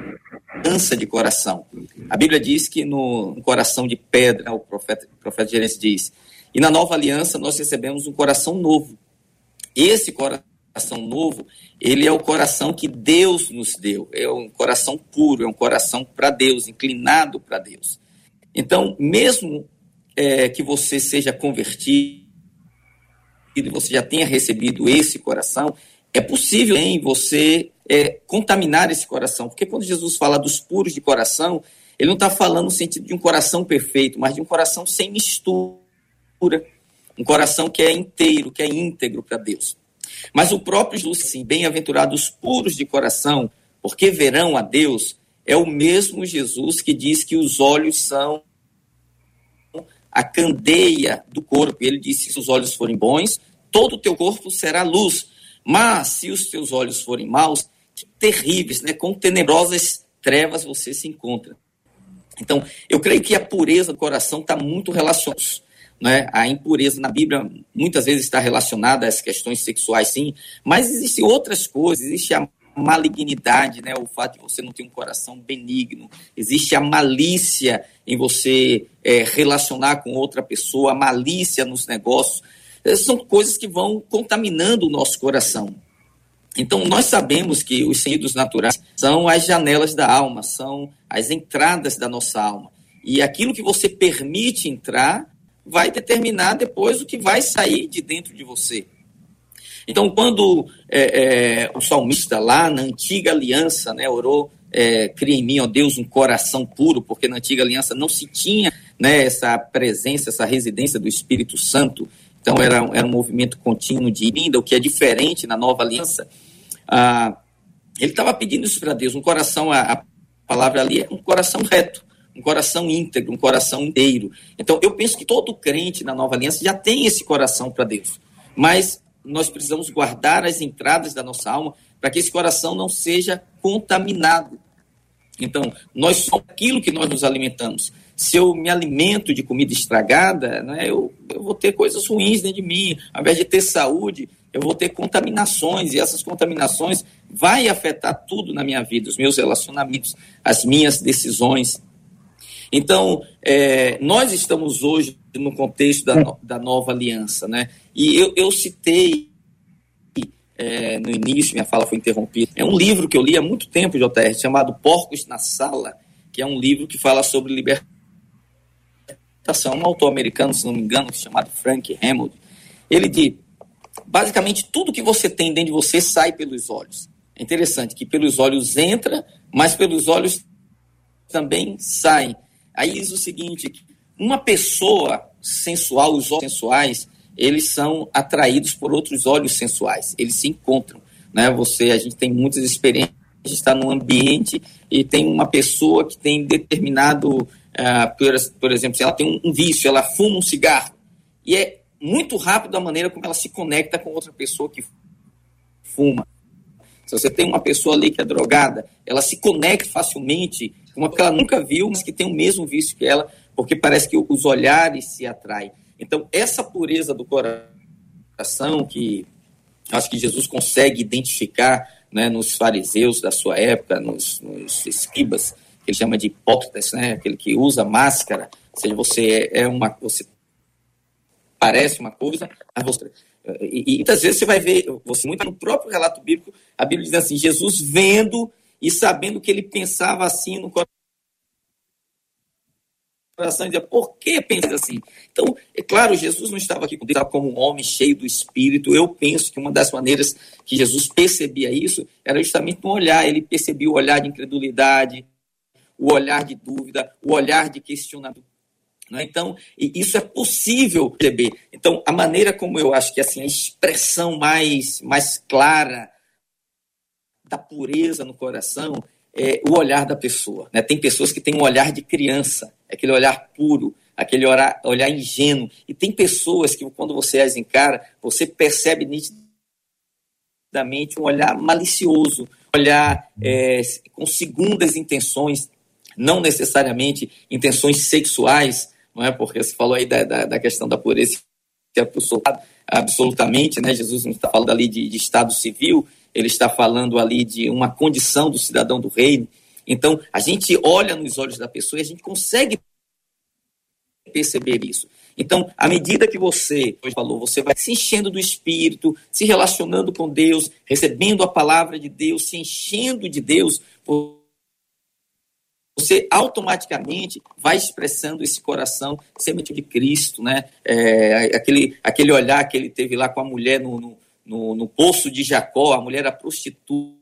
de coração. A Bíblia diz que no, coração de pedra, o profeta, o profeta Jeremias diz, e na nova aliança nós recebemos um coração novo. Esse coração coração novo, ele é o coração que Deus nos deu. É um coração puro, é um coração para Deus, inclinado para Deus. Então, mesmo é, que você seja convertido, e você já tenha recebido esse coração, é possível em você é, contaminar esse coração. Porque quando Jesus fala dos puros de coração, ele não está falando no sentido de um coração perfeito, mas de um coração sem mistura. Um coração que é inteiro, que é íntegro para Deus. Mas o próprio Jesus, assim, bem-aventurados puros de coração, porque verão a Deus, é o mesmo Jesus que diz que os olhos são a candeia do corpo. Ele disse: se os olhos forem bons, todo o teu corpo será luz. Mas se os teus olhos forem maus, terríveis, né? Com tenebrosas trevas você se encontra. Então, eu creio que a pureza do coração está muito relacionada né? A impureza na Bíblia muitas vezes está relacionada às questões sexuais, sim, mas existem outras coisas, existe a malignidade, né? O fato de você não ter um coração benigno, existe a malícia em você é, relacionar com outra pessoa, a malícia nos negócios, são coisas que vão contaminando o nosso coração. Então, nós sabemos que os sentidos naturais são as janelas da alma, são as entradas da nossa alma. E aquilo que você permite entrar vai determinar depois o que vai sair de dentro de você. Então, quando é, é, o salmista lá na antiga aliança, né, orou, é, cria em mim, ó Deus, um coração puro, porque na antiga aliança não se tinha né, essa presença, essa residência do Espírito Santo. Então, era, era um movimento contínuo de linda, o que é diferente na nova aliança. Ah, ele estava pedindo isso para Deus, um coração, a, a palavra ali é um coração reto um coração íntegro, um coração inteiro. Então, eu penso que todo crente na nova aliança já tem esse coração para Deus. Mas nós precisamos guardar as entradas da nossa alma para que esse coração não seja contaminado. Então, nós somos aquilo que nós nos alimentamos. Se eu me alimento de comida estragada, né, eu, eu vou ter coisas ruins dentro de mim. Ao invés de ter saúde, eu vou ter contaminações. E essas contaminações vai afetar tudo na minha vida, os meus relacionamentos, as minhas decisões. Então, é, nós estamos hoje no contexto da, da nova aliança, né? E eu, eu citei é, no início, minha fala foi interrompida. É um livro que eu li há muito tempo, JR, chamado Porcos na Sala, que é um livro que fala sobre libertação. Um autor americano, se não me engano, chamado Frank Hammond. Ele diz: basicamente, tudo que você tem dentro de você sai pelos olhos. É interessante que pelos olhos entra, mas pelos olhos também sai. Aí diz o seguinte: uma pessoa sensual, os olhos sensuais, eles são atraídos por outros olhos sensuais, eles se encontram. Né? Você, a gente tem muitas experiências, está num ambiente e tem uma pessoa que tem determinado, uh, por, por, exemplo, se ela tem um, um vício, ela fuma um cigarro, e é muito rápido a maneira como ela se conecta com outra pessoa que fuma. Se você tem uma pessoa ali que é drogada, ela se conecta facilmente uma que ela nunca viu, mas que tem o mesmo vício que ela, porque parece que os olhares se atraem. Então, essa pureza do coração que acho que Jesus consegue identificar né, nos fariseus da sua época, nos, nos escribas, que ele chama de hipócritas, né, aquele que usa máscara, ou seja, você é uma, você parece uma coisa, mas você, e, e, muitas vezes você vai ver, você muito no próprio relato bíblico, a Bíblia diz assim, Jesus vendo e sabendo que ele pensava assim no coração, dizia, por que pensa assim? Então, é claro, Jesus não estava aqui como um homem cheio do Espírito. Eu penso que uma das maneiras que Jesus percebia isso era justamente no olhar. Ele percebia o olhar de incredulidade, o olhar de dúvida, o olhar de questionamento. É? Então, isso é possível perceber. Então, a maneira como eu acho que assim, a expressão mais, mais clara da pureza no coração é o olhar da pessoa. Né? Tem pessoas que têm um olhar de criança, aquele olhar puro, aquele olhar, olhar ingênuo. E tem pessoas que, quando você as encara, você percebe nitidamente um olhar malicioso, olhar é, com segundas intenções, não necessariamente intenções sexuais, não é? Porque você falou aí da, da, da questão da pureza absolutamente, né? Jesus não está falando ali de, de estado civil, ele está falando ali de uma condição do cidadão do reino. Então, a gente olha nos olhos da pessoa e a gente consegue perceber isso. Então, à medida que você, falou, você vai se enchendo do Espírito, se relacionando com Deus, recebendo a palavra de Deus, se enchendo de Deus, você automaticamente vai expressando esse coração semente de Cristo, né? É, aquele, aquele olhar que ele teve lá com a mulher no, no, no, no poço de Jacó, a mulher era prostituta.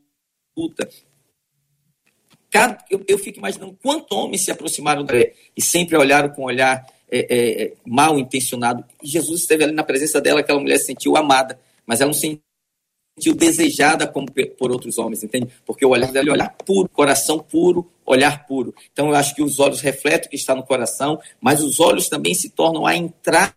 Eu, eu, fico imaginando quantos homens se aproximaram dela e sempre olharam com um olhar é, é, é, mal intencionado. E Jesus esteve ali na presença dela, aquela mulher se sentiu amada, mas ela não se sentiu desejada como por outros homens, entende? Porque o olhar dela é olhar puro, coração puro, olhar puro. Então eu acho que os olhos refletem o que está no coração, mas os olhos também se tornam a entrada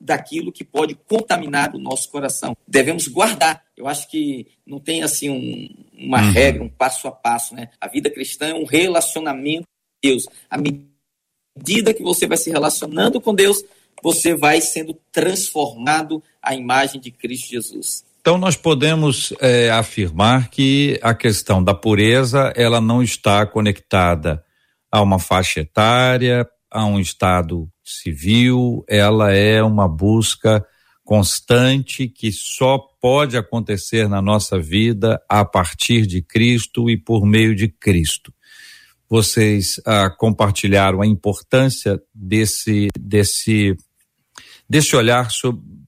daquilo que pode contaminar o nosso coração. Devemos guardar. Eu acho que não tem assim um, uma uhum. regra, um passo a passo, né? A vida cristã é um relacionamento com Deus. À medida que você vai se relacionando com Deus, você vai sendo transformado à imagem de Cristo Jesus. Então nós podemos é, afirmar que a questão da pureza ela não está conectada a uma faixa etária, a um estado civil, ela é uma busca constante que só pode acontecer na nossa vida a partir de Cristo e por meio de Cristo. vocês ah, compartilharam a importância desse desse desse olhar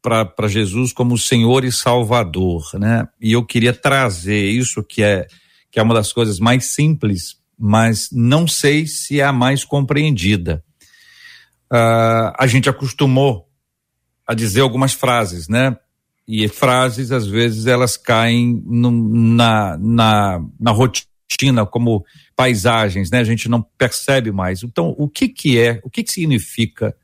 para Jesus como Senhor e Salvador, né? E eu queria trazer isso que é que é uma das coisas mais simples, mas não sei se é a mais compreendida. Uh, a gente acostumou a dizer algumas frases, né? E frases, às vezes, elas caem no, na, na, na rotina, como paisagens, né? A gente não percebe mais. Então, o que que é, o que que significa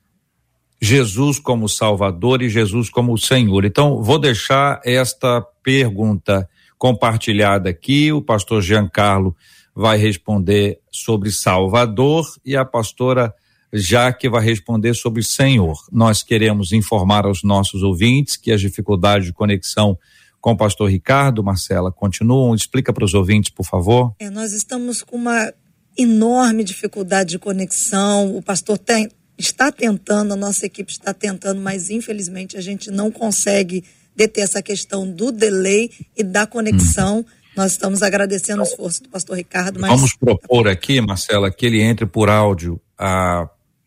Jesus como Salvador e Jesus como Senhor? Então, vou deixar esta pergunta compartilhada aqui. O pastor Giancarlo vai responder sobre Salvador e a pastora Jaque vai responder sobre Senhor. Nós queremos informar aos nossos ouvintes que as dificuldades de conexão com o pastor Ricardo, Marcela, continuam. Explica para os ouvintes, por favor. É, nós estamos com uma enorme dificuldade de conexão. O pastor tem, está tentando, a nossa equipe está tentando, mas infelizmente a gente não consegue deter essa questão do delay e da conexão. Hum. Nós estamos agradecendo o esforço do pastor Ricardo. Mas... Vamos propor aqui, Marcela, que ele entre por áudio,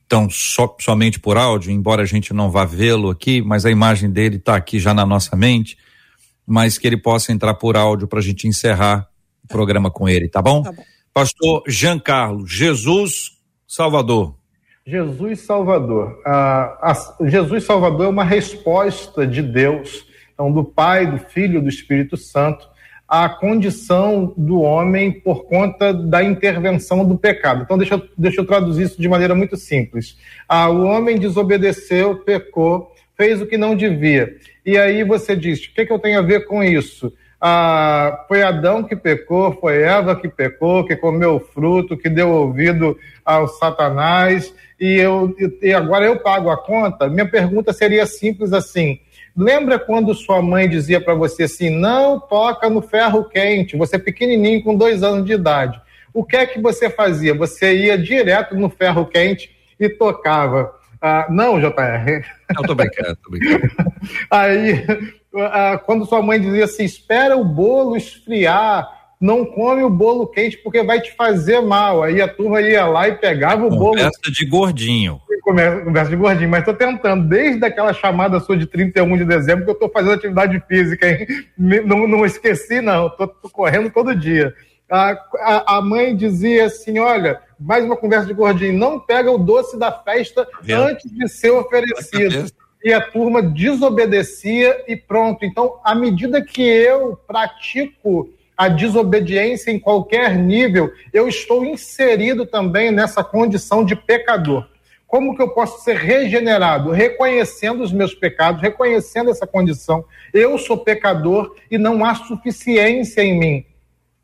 então so, somente por áudio, embora a gente não vá vê-lo aqui, mas a imagem dele está aqui já na nossa mente, mas que ele possa entrar por áudio para a gente encerrar o programa com ele, tá bom? tá bom? Pastor Giancarlo, Jesus Salvador. Jesus Salvador. A, Jesus Salvador é uma resposta de Deus, então, do Pai, do Filho, do Espírito Santo, à condição do homem por conta da intervenção do pecado. Então, deixa, deixa eu traduzir isso de maneira muito simples. Ah, o homem desobedeceu, pecou, fez o que não devia. E aí você diz: o que, que eu tenho a ver com isso? Ah, foi Adão que pecou, foi Eva que pecou, que comeu o fruto, que deu ouvido ao Satanás, e, eu, e agora eu pago a conta? Minha pergunta seria simples assim: lembra quando sua mãe dizia para você assim, não toca no ferro quente, você é pequenininho com dois anos de idade. O que é que você fazia? Você ia direto no ferro quente e tocava. Ah, não, JR. Não, tô brincando, tô brincando. [laughs] Aí, ah, quando sua mãe dizia assim, espera o bolo esfriar, não come o bolo quente porque vai te fazer mal. Aí a turma ia lá e pegava o conversa bolo. Conversa de gordinho. Conversa de gordinho, mas estou tentando, desde aquela chamada sua de 31 de dezembro, que eu estou fazendo atividade física, hein? Não, não esqueci, não, estou correndo todo dia. A, a, a, mãe dizia assim: olha, mais uma conversa de gordinho, não pega o doce da festa antes de ser oferecido. E a turma desobedecia e pronto. Então, à medida que eu pratico a desobediência em qualquer nível, eu estou inserido também nessa condição de pecador. Como que eu posso ser regenerado? Reconhecendo os meus pecados, reconhecendo essa condição. Eu sou pecador e não há suficiência em mim.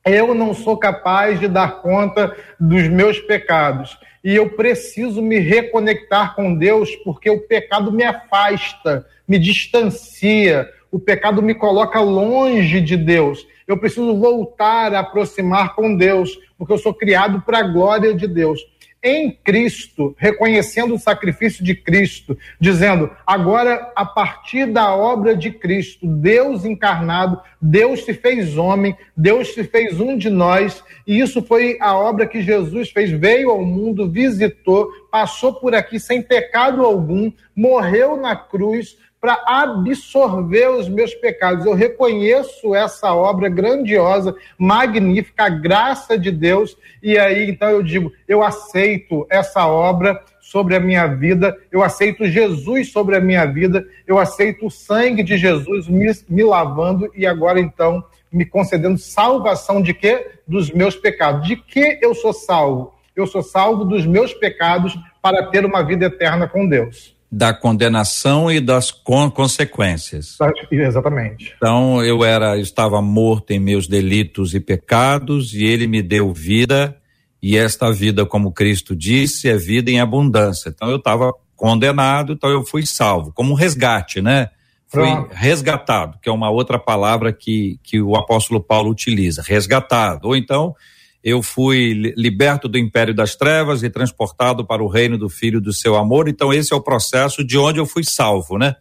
Eu não sou capaz de dar conta dos meus pecados. E eu preciso me reconectar com Deus, porque o pecado me afasta, me distancia, o pecado me coloca longe de Deus. Eu preciso voltar a aproximar com Deus, porque eu sou criado para a glória de Deus em Cristo, reconhecendo o sacrifício de Cristo, dizendo: agora, a partir da obra de Cristo, Deus encarnado, Deus se fez homem, Deus se fez um de nós, e isso foi a obra que Jesus fez. Veio ao mundo, visitou, passou por aqui sem pecado algum, morreu na cruz, para absorver os meus pecados. Eu reconheço essa obra grandiosa, magnífica, a graça de Deus, e aí então eu digo: eu aceito essa obra sobre a minha vida, eu aceito Jesus sobre a minha vida, eu aceito o sangue de Jesus me, me lavando e agora então me concedendo salvação de quê? Dos meus pecados. De que eu sou salvo? Eu sou salvo dos meus pecados para ter uma vida eterna com Deus da condenação e das con consequências. Exatamente. Então eu era, estava morto em meus delitos e pecados e ele me deu vida e esta vida, como Cristo disse, é vida em abundância. Então eu estava condenado, então eu fui salvo, como um resgate, né? Fui Pronto. resgatado, que é uma outra palavra que, que o apóstolo Paulo utiliza, resgatado. Ou então eu fui liberto do império das trevas e transportado para o reino do filho do seu amor. Então, esse é o processo de onde eu fui salvo, né?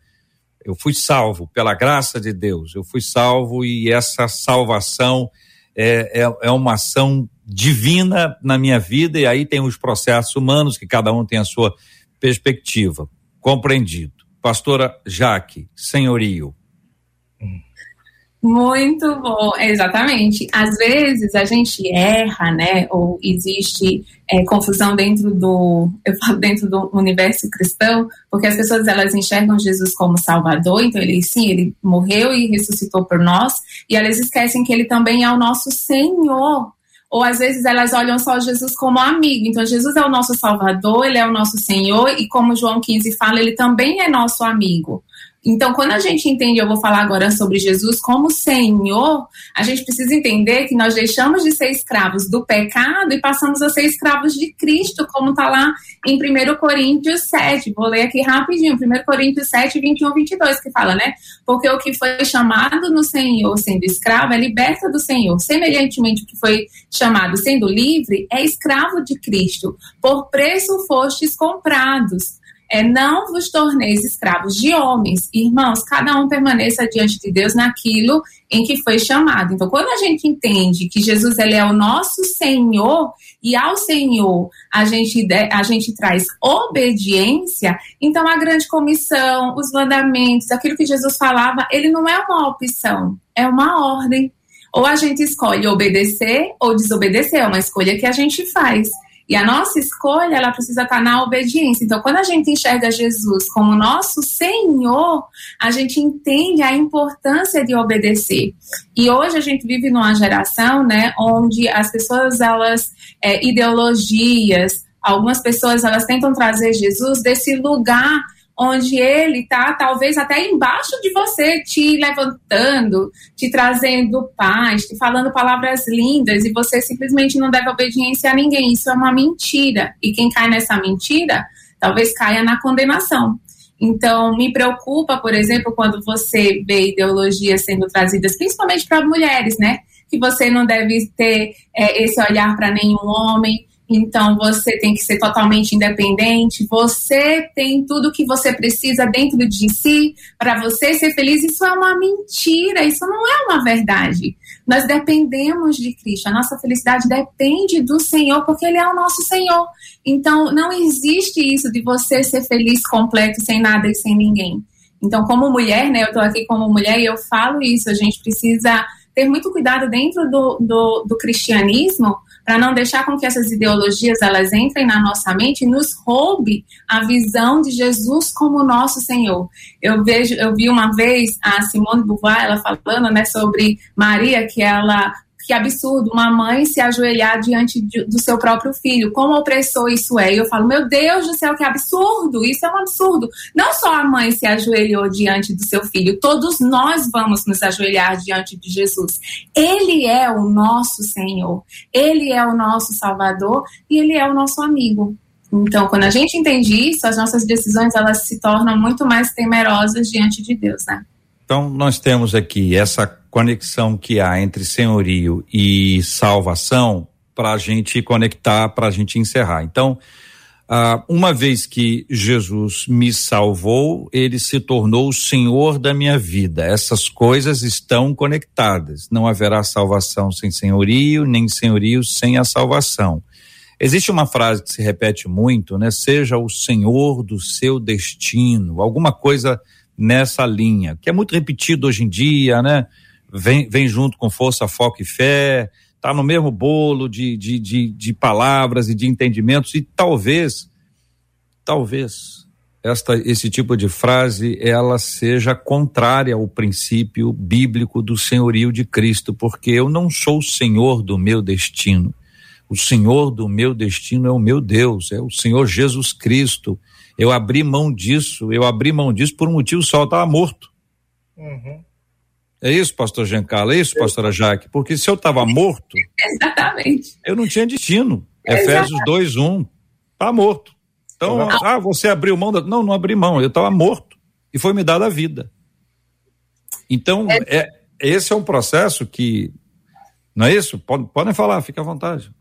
Eu fui salvo pela graça de Deus, eu fui salvo e essa salvação é, é, é uma ação divina na minha vida, e aí tem os processos humanos, que cada um tem a sua perspectiva. Compreendido. Pastora Jaque, senhorio. Muito bom, exatamente. Às vezes a gente erra, né? Ou existe é, confusão dentro do, eu falo dentro do universo cristão, porque as pessoas elas enxergam Jesus como Salvador, então ele sim, ele morreu e ressuscitou por nós, e elas esquecem que ele também é o nosso Senhor. Ou às vezes elas olham só Jesus como amigo. Então Jesus é o nosso Salvador, ele é o nosso Senhor, e como João 15 fala, ele também é nosso amigo. Então, quando a gente entende, eu vou falar agora sobre Jesus como Senhor, a gente precisa entender que nós deixamos de ser escravos do pecado e passamos a ser escravos de Cristo, como está lá em 1 Coríntios 7. Vou ler aqui rapidinho, 1 Coríntios 7, 21, 22, que fala, né? Porque o que foi chamado no Senhor sendo escravo é liberta do Senhor. Semelhantemente, o que foi chamado sendo livre é escravo de Cristo. Por preço fostes comprados é, não vos torneis escravos de homens. Irmãos, cada um permaneça diante de Deus naquilo em que foi chamado. Então, quando a gente entende que Jesus ele é o nosso Senhor e ao Senhor a gente, a gente traz obediência, então a grande comissão, os mandamentos, aquilo que Jesus falava, ele não é uma opção, é uma ordem. Ou a gente escolhe obedecer ou desobedecer, é uma escolha que a gente faz. E a nossa escolha, ela precisa estar na obediência. Então, quando a gente enxerga Jesus como nosso Senhor, a gente entende a importância de obedecer. E hoje a gente vive numa geração, né, onde as pessoas, elas, é, ideologias, algumas pessoas, elas tentam trazer Jesus desse lugar onde ele está talvez até embaixo de você, te levantando, te trazendo paz, te falando palavras lindas e você simplesmente não deve obediência a ninguém. Isso é uma mentira. E quem cai nessa mentira, talvez caia na condenação. Então, me preocupa, por exemplo, quando você vê ideologias sendo trazidas, principalmente para mulheres, né? Que você não deve ter é, esse olhar para nenhum homem, então você tem que ser totalmente independente, você tem tudo que você precisa dentro de si para você ser feliz. Isso é uma mentira, isso não é uma verdade. Nós dependemos de Cristo, a nossa felicidade depende do Senhor, porque Ele é o nosso Senhor. Então não existe isso de você ser feliz completo, sem nada e sem ninguém. Então, como mulher, né, eu estou aqui como mulher e eu falo isso, a gente precisa ter muito cuidado dentro do, do, do cristianismo para não deixar com que essas ideologias elas entrem na nossa mente e nos roube a visão de Jesus como nosso Senhor. Eu vejo, eu vi uma vez a Simone Beauvoir ela falando, né, sobre Maria que ela que absurdo uma mãe se ajoelhar diante de, do seu próprio filho. Como opressor isso é? E eu falo, meu Deus do céu, que absurdo! Isso é um absurdo. Não só a mãe se ajoelhou diante do seu filho, todos nós vamos nos ajoelhar diante de Jesus. Ele é o nosso Senhor, ele é o nosso Salvador e ele é o nosso amigo. Então, quando a gente entende isso, as nossas decisões elas se tornam muito mais temerosas diante de Deus, né? Então, nós temos aqui essa conexão que há entre senhorio e salvação para a gente conectar, para a gente encerrar. Então, ah, uma vez que Jesus me salvou, ele se tornou o Senhor da minha vida. Essas coisas estão conectadas. Não haverá salvação sem senhorio, nem senhorio sem a salvação. Existe uma frase que se repete muito, né? Seja o Senhor do seu destino, alguma coisa nessa linha, que é muito repetido hoje em dia, né? Vem, vem junto com força, foco e fé, tá no mesmo bolo de, de, de, de palavras e de entendimentos, e talvez, talvez, esta, esse tipo de frase ela seja contrária ao princípio bíblico do senhorio de Cristo, porque eu não sou o senhor do meu destino. O senhor do meu destino é o meu Deus, é o Senhor Jesus Cristo. Eu abri mão disso, eu abri mão disso por um motivo só, eu estava morto. Uhum. É isso, pastor Giancarlo, é isso, pastora Jaque? Porque se eu estava morto, Exatamente. eu não tinha destino. Efésios 2, 1, tá morto. Então, ah, você abriu mão da... Não, não abri mão, eu estava morto e foi me dada a vida. Então, é. é, esse é um processo que, não é isso? Podem, podem falar, fique à vontade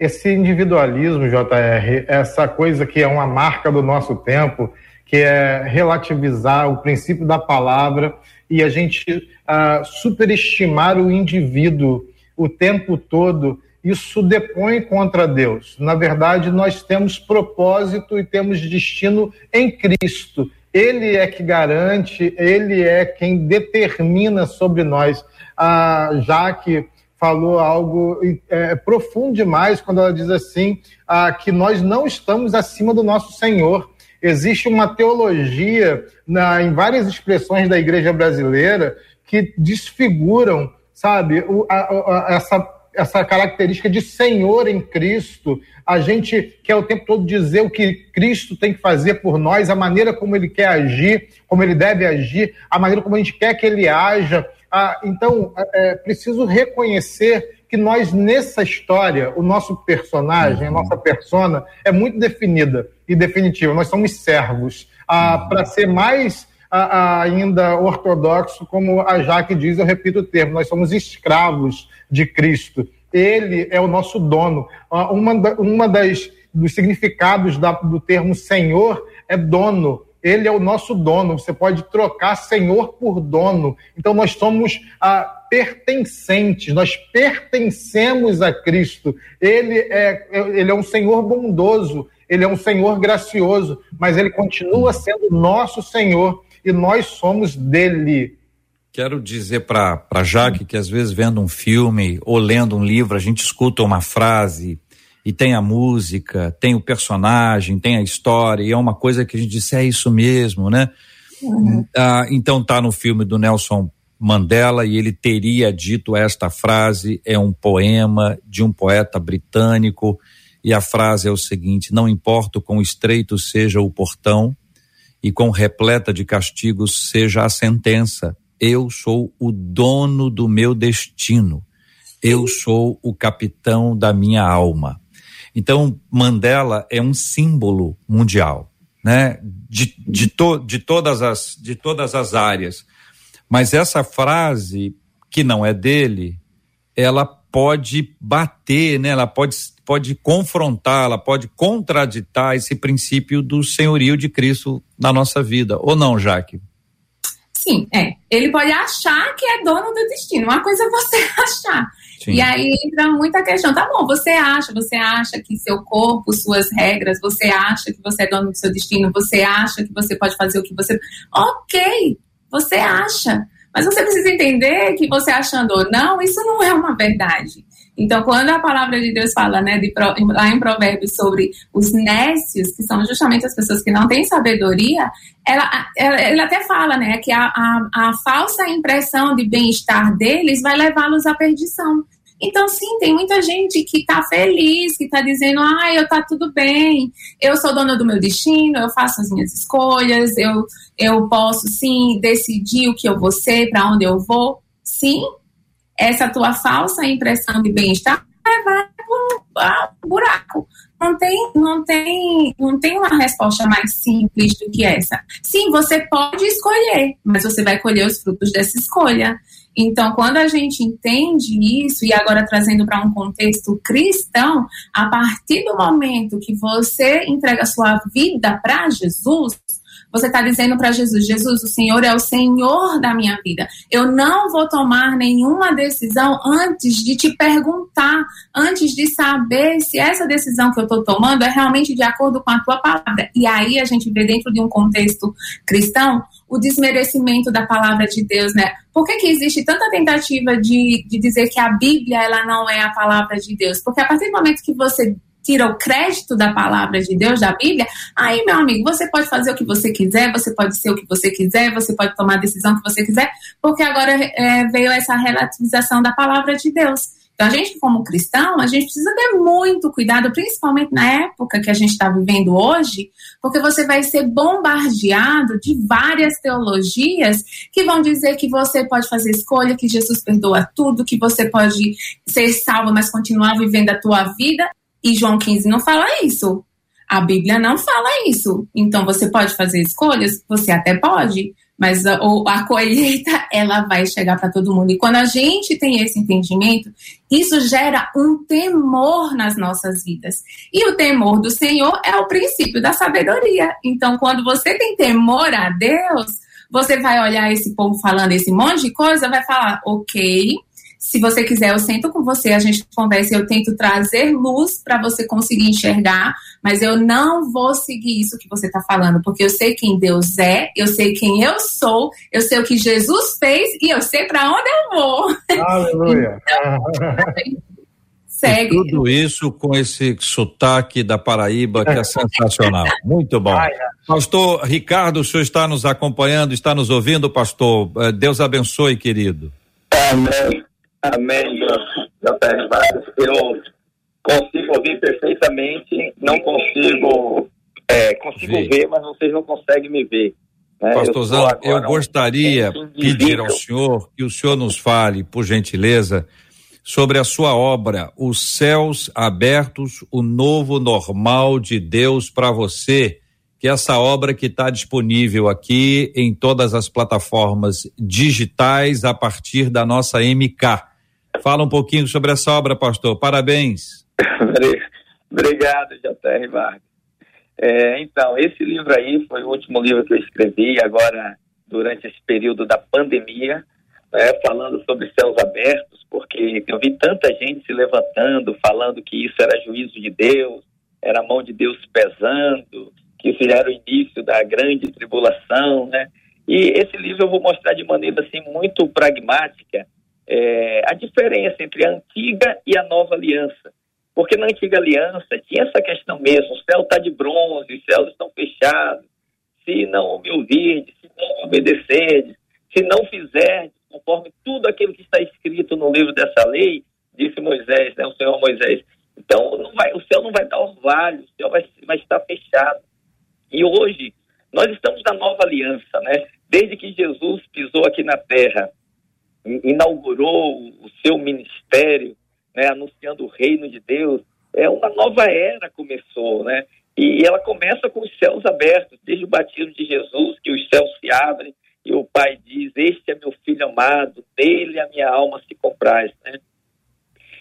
esse individualismo, JR, essa coisa que é uma marca do nosso tempo, que é relativizar o princípio da palavra e a gente uh, superestimar o indivíduo o tempo todo isso depõe contra Deus. Na verdade, nós temos propósito e temos destino em Cristo. Ele é que garante, ele é quem determina sobre nós. A Jaque falou algo é, profundo demais quando ela diz assim: ah, que nós não estamos acima do nosso Senhor. Existe uma teologia na, em várias expressões da igreja brasileira que desfiguram, sabe, o, a, a, essa essa característica de Senhor em Cristo. A gente quer o tempo todo dizer o que Cristo tem que fazer por nós, a maneira como ele quer agir, como ele deve agir, a maneira como a gente quer que ele haja. Ah, então, é, é preciso reconhecer que nós, nessa história, o nosso personagem, a nossa persona, é muito definida e definitiva. Nós somos servos. Ah, Para ser mais ainda ortodoxo, como a Jaque diz, eu repito o termo, nós somos escravos de Cristo. Ele é o nosso dono. Uma, uma das dos significados da, do termo Senhor é dono. Ele é o nosso dono. Você pode trocar Senhor por dono. Então nós somos ah, pertencentes. Nós pertencemos a Cristo. Ele é, ele é um Senhor bondoso. Ele é um Senhor gracioso, mas ele continua sendo nosso Senhor e nós somos dele. Quero dizer para Jaque que às vezes vendo um filme ou lendo um livro, a gente escuta uma frase e tem a música, tem o personagem, tem a história, e é uma coisa que a gente diz, é isso mesmo, né? Uhum. Ah, então tá no filme do Nelson Mandela e ele teria dito esta frase, é um poema de um poeta britânico, e a frase é o seguinte: não importa o quão estreito seja o portão, e com repleta de castigos seja a sentença. Eu sou o dono do meu destino. Eu sou o capitão da minha alma. Então, Mandela é um símbolo mundial, né? De, de, to, de, todas as, de todas as áreas. Mas essa frase, que não é dele, ela pode bater, né? ela pode, pode confrontar, ela pode contraditar esse princípio do senhorio de Cristo na nossa vida. Ou não, Jaque? Sim, é. Ele pode achar que é dono do destino. Uma coisa é você [laughs] achar. Sim. E aí entra muita questão. Tá bom, você acha, você acha que seu corpo, suas regras, você acha que você é dono do seu destino, você acha que você pode fazer o que você. Ok, você acha. Mas você precisa entender que você achando ou não, isso não é uma verdade. Então, quando a palavra de Deus fala, né, de, lá em Provérbios sobre os nécios, que são justamente as pessoas que não têm sabedoria, ela, ela, ela até fala, né, que a, a, a falsa impressão de bem-estar deles vai levá-los à perdição. Então, sim, tem muita gente que está feliz, que está dizendo, ah, eu tá tudo bem, eu sou dona do meu destino, eu faço as minhas escolhas, eu, eu posso sim decidir o que eu vou ser, para onde eu vou. Sim, essa tua falsa impressão de bem-estar vai para o buraco. Não tem, não, tem, não tem uma resposta mais simples do que essa. Sim, você pode escolher, mas você vai colher os frutos dessa escolha. Então, quando a gente entende isso, e agora trazendo para um contexto cristão, a partir do momento que você entrega sua vida para Jesus, você está dizendo para Jesus: Jesus, o Senhor é o Senhor da minha vida. Eu não vou tomar nenhuma decisão antes de te perguntar, antes de saber se essa decisão que eu estou tomando é realmente de acordo com a tua palavra. E aí a gente vê dentro de um contexto cristão o desmerecimento da palavra de Deus, né? Por que, que existe tanta tentativa de, de dizer que a Bíblia ela não é a palavra de Deus? Porque a partir do momento que você tira o crédito da palavra de Deus, da Bíblia, aí, meu amigo, você pode fazer o que você quiser, você pode ser o que você quiser, você pode tomar a decisão que você quiser, porque agora é, veio essa relativização da palavra de Deus. Então, a gente, como cristão, a gente precisa ter muito cuidado, principalmente na época que a gente está vivendo hoje, porque você vai ser bombardeado de várias teologias que vão dizer que você pode fazer escolha, que Jesus perdoa tudo, que você pode ser salvo, mas continuar vivendo a tua vida. E João 15 não fala isso. A Bíblia não fala isso. Então você pode fazer escolhas? Você até pode, mas a, a colheita [laughs] ela vai chegar para todo mundo. E quando a gente tem esse entendimento, isso gera um temor nas nossas vidas. E o temor do Senhor é o princípio da sabedoria. Então, quando você tem temor a Deus, você vai olhar esse povo falando esse monte de coisa, vai falar, ok, Se você quiser, eu sento com você, a gente conversa, eu tento trazer luz para você conseguir enxergar, mas eu não vou seguir isso que você está falando, porque eu sei quem Deus é, eu sei quem eu sou, eu sei o que Jesus fez e eu sei para onde eu vou. Aleluia. então, [laughs] Segue. E tudo isso com esse sotaque da Paraíba que é sensacional. [laughs] Muito bom. Pastor Ricardo, o senhor está nos acompanhando, está nos ouvindo, pastor? Eh, Deus abençoe, querido. Amém. Amém, JR Vargas. Eu consigo ouvir perfeitamente, não consigo, é, consigo ver. ver. mas vocês não conseguem me ver. Né? Pastorzão, eu, eu gostaria de pedir ao senhor que o senhor nos fale, por gentileza, sobre a sua obra, Os Céus Abertos, o Novo Normal de Deus para você, que é essa obra que está disponível aqui em todas as plataformas digitais a partir da nossa MK. Fala um pouquinho sobre essa obra, pastor. Parabéns. [laughs] Obrigado, J.R. Vargas. É, então, esse livro aí foi o último livro que eu escrevi agora durante esse período da pandemia né, falando sobre céus abertos, porque eu vi tanta gente se levantando, falando que isso era juízo de Deus, era a mão de Deus pesando, que isso era o início da grande tribulação, né? E esse livro eu vou mostrar de maneira assim muito pragmática é, a diferença entre a antiga e a nova aliança. Porque na antiga aliança tinha essa questão mesmo, o céu está de bronze, os céus estão fechados, se não me ouvirdes, se não obedecerdes, se não fizerdes conforme tudo aquilo que está escrito no livro dessa lei, disse Moisés, né, o Senhor Moisés. Então, vai, o céu não vai dar orvalho, o céu vai, vai estar fechado. E hoje, nós estamos na nova aliança, né? Desde que Jesus pisou aqui na terra, inaugurou o seu ministério, né, anunciando o reino de Deus, é uma nova era começou, né? E ela começa com os céus abertos, desde o batismo de Jesus, que os céus se abrem, e o pai diz: Este é meu filho amado, dele a minha alma se compraz. Né?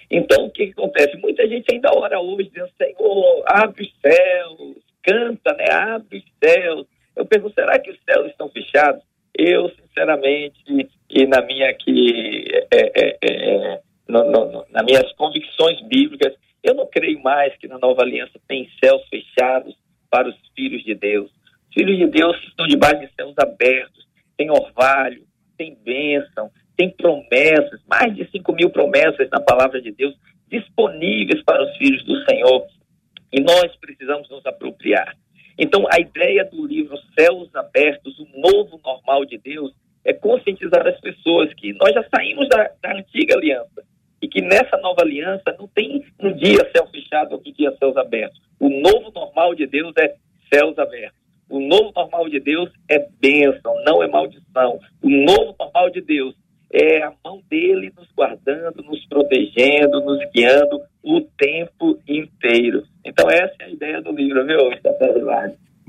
Então, o que, que, acontece? Muita gente ainda ora hoje, dizendo: Senhor, abre os céus, canta, né? abre os céus. Eu pergunto: será que os céus estão fechados? Eu, sinceramente, e na minha aqui, é, é, é, no, no, nas minhas convicções bíblicas, eu não creio mais que na nova aliança tem céus fechados para os filhos de Deus. Os filhos de Deus estão debaixo de céus abertos tem orvalho, tem bênção, tem promessas, mais de 5 mil promessas na palavra de Deus disponíveis para os filhos do Senhor. E nós precisamos nos apropriar. Então, a ideia do livro Céus Abertos, o novo normal de Deus, é conscientizar as pessoas que nós já saímos da, da antiga aliança e que nessa nova aliança não tem um dia céu fechado, outro dia céus abertos. O novo normal de Deus é céus abertos. O novo normal de Deus é bênção, não é maldição. O novo normal de Deus é a mão dele nos guardando, nos protegendo, nos guiando o tempo inteiro. Então, essa é a ideia do livro, viu,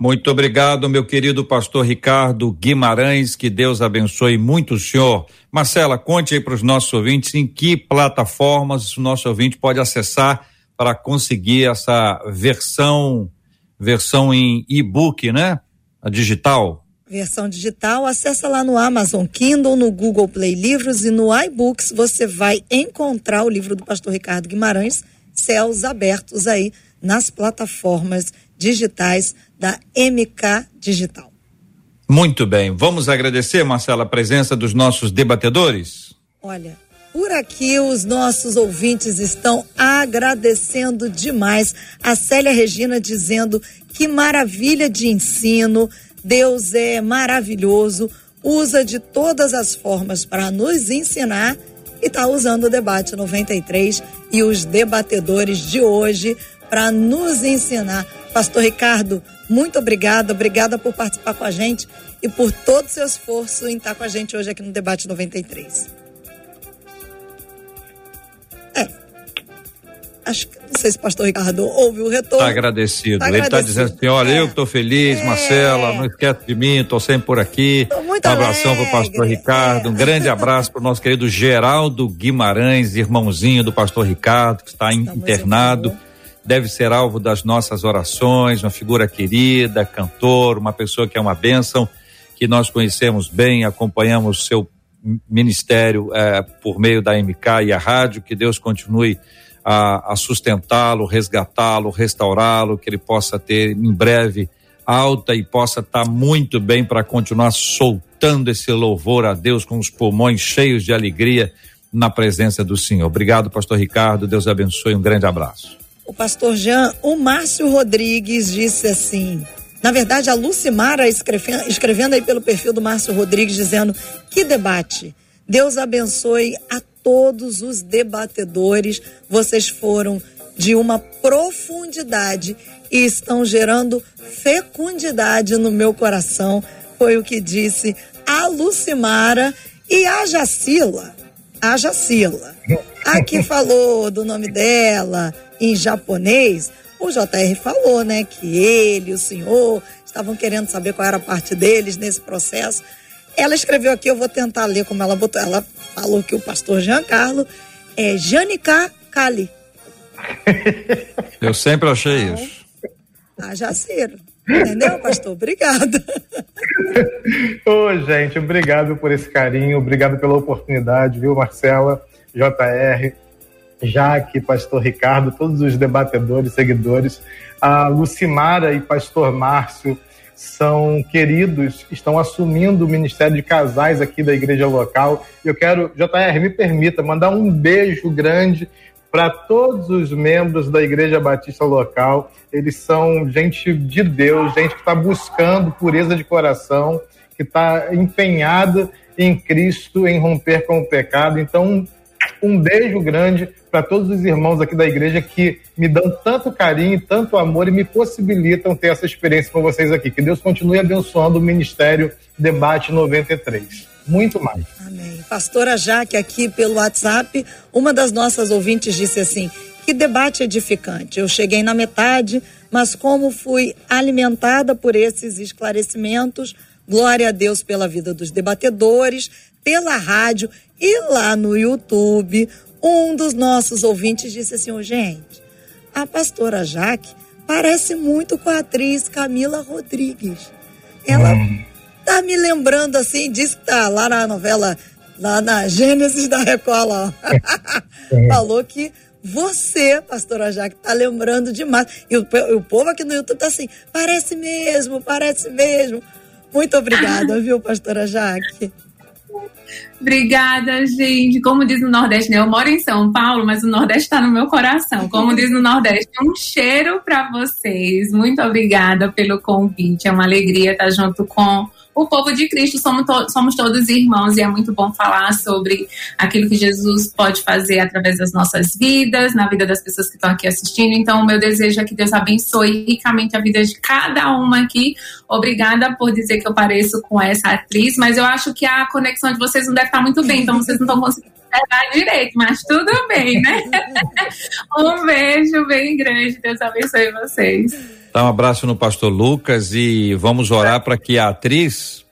Muito obrigado, meu querido pastor Ricardo Guimarães, que Deus abençoe muito o senhor. Marcela, conte aí para os nossos ouvintes em que plataformas o nosso ouvinte pode acessar para conseguir essa versão versão em e-book, né? A digital. Versão digital, acessa lá no Amazon Kindle, no Google Play Livros e no iBooks você vai encontrar o livro do pastor Ricardo Guimarães, Céus Abertos aí nas plataformas digitais da MK Digital. Muito bem. Vamos agradecer, Marcela, a presença dos nossos debatedores? Olha, por aqui, os nossos ouvintes estão agradecendo demais. A Célia Regina dizendo que maravilha de ensino, Deus é maravilhoso, usa de todas as formas para nos ensinar e está usando o debate 93 e os debatedores de hoje para nos ensinar. Pastor Ricardo, muito obrigada, obrigada por participar com a gente e por todo o seu esforço em estar com a gente hoje aqui no debate 93. É. Acho que não sei se o pastor Ricardo ouve o retorno. Tá agradecido. Tá Ele está dizendo assim: olha, é. eu estou feliz, é. Marcela, não esquece de mim, estou sempre por aqui. Tô muito um abração para o pastor Ricardo, é. um grande abraço para o nosso querido Geraldo Guimarães, irmãozinho do pastor Ricardo, que está Estamos internado. Deve ser alvo das nossas orações, uma figura querida, cantor, uma pessoa que é uma bênção, que nós conhecemos bem, acompanhamos seu ministério é, por meio da MK e a rádio, que Deus continue a, a sustentá-lo, resgatá-lo, restaurá-lo, que ele possa ter em breve alta e possa estar tá muito bem para continuar soltando esse louvor a Deus com os pulmões cheios de alegria na presença do Senhor. Obrigado, pastor Ricardo. Deus abençoe. Um grande abraço. O pastor Jean, o Márcio Rodrigues disse assim: na verdade, a Lucimara escrevendo, escrevendo aí pelo perfil do Márcio Rodrigues, dizendo: que debate. Deus abençoe a todos os debatedores. Vocês foram de uma profundidade e estão gerando fecundidade no meu coração. Foi o que disse a Lucimara e a Jacila. A Jacila. Aqui falou do nome dela em japonês. O JR falou, né, que ele, o senhor, estavam querendo saber qual era a parte deles nesse processo. Ela escreveu aqui, eu vou tentar ler como ela botou. Ela falou que o pastor Giancarlo é Janica Kali. [laughs] Eu sempre achei então, isso. Ah, Jaciro. Entendeu, pastor? Obrigada. [laughs] Ô, gente, obrigado por esse carinho, obrigado pela oportunidade, viu, Marcela, JR, Jaque, pastor Ricardo, todos os debatedores, seguidores, a Lucimara e pastor Márcio são queridos, estão assumindo o ministério de casais aqui da igreja local. Eu quero, JR, me permita mandar um beijo grande para todos os membros da Igreja Batista local. Eles são gente de Deus, gente que está buscando pureza de coração, que está empenhada em Cristo, em romper com o pecado. Então, um beijo grande para todos os irmãos aqui da igreja que me dão tanto carinho, tanto amor e me possibilitam ter essa experiência com vocês aqui. Que Deus continue abençoando o Ministério Debate 93. Muito mais. Amém. Pastora Jaque, aqui pelo WhatsApp, uma das nossas ouvintes disse assim: que debate edificante. Eu cheguei na metade, mas como fui alimentada por esses esclarecimentos, glória a Deus pela vida dos debatedores, pela rádio e lá no YouTube, um dos nossos ouvintes disse assim: oh, gente, a pastora Jaque parece muito com a atriz Camila Rodrigues. Ela hum. tá me lembrando assim, disse que tá lá na novela, lá na Gênesis da Record, lá. [laughs] Falou que você, pastora Jaque, tá lembrando demais. E o, o povo aqui no YouTube tá assim, parece mesmo, parece mesmo. Muito obrigada, viu, pastora Jaque? Obrigada, gente. Como diz no Nordeste, né? Eu moro em São Paulo, mas o Nordeste está no meu coração. Como diz no Nordeste, um cheiro para vocês. Muito obrigada pelo convite. É uma alegria estar junto com o povo de Cristo somos, to somos todos irmãos e é muito bom falar sobre aquilo que Jesus pode fazer através das nossas vidas, na vida das pessoas que estão aqui assistindo. Então, o meu desejo é que Deus abençoe ricamente a vida de cada uma aqui. Obrigada por dizer que eu pareço com essa atriz, mas eu acho que a conexão de vocês não deve estar muito bem, então vocês não estão conseguindo pegar direito, mas tudo bem, né? [laughs] um beijo bem grande, Deus abençoe vocês. Dá um abraço no pastor Lucas e vamos orar para que a atriz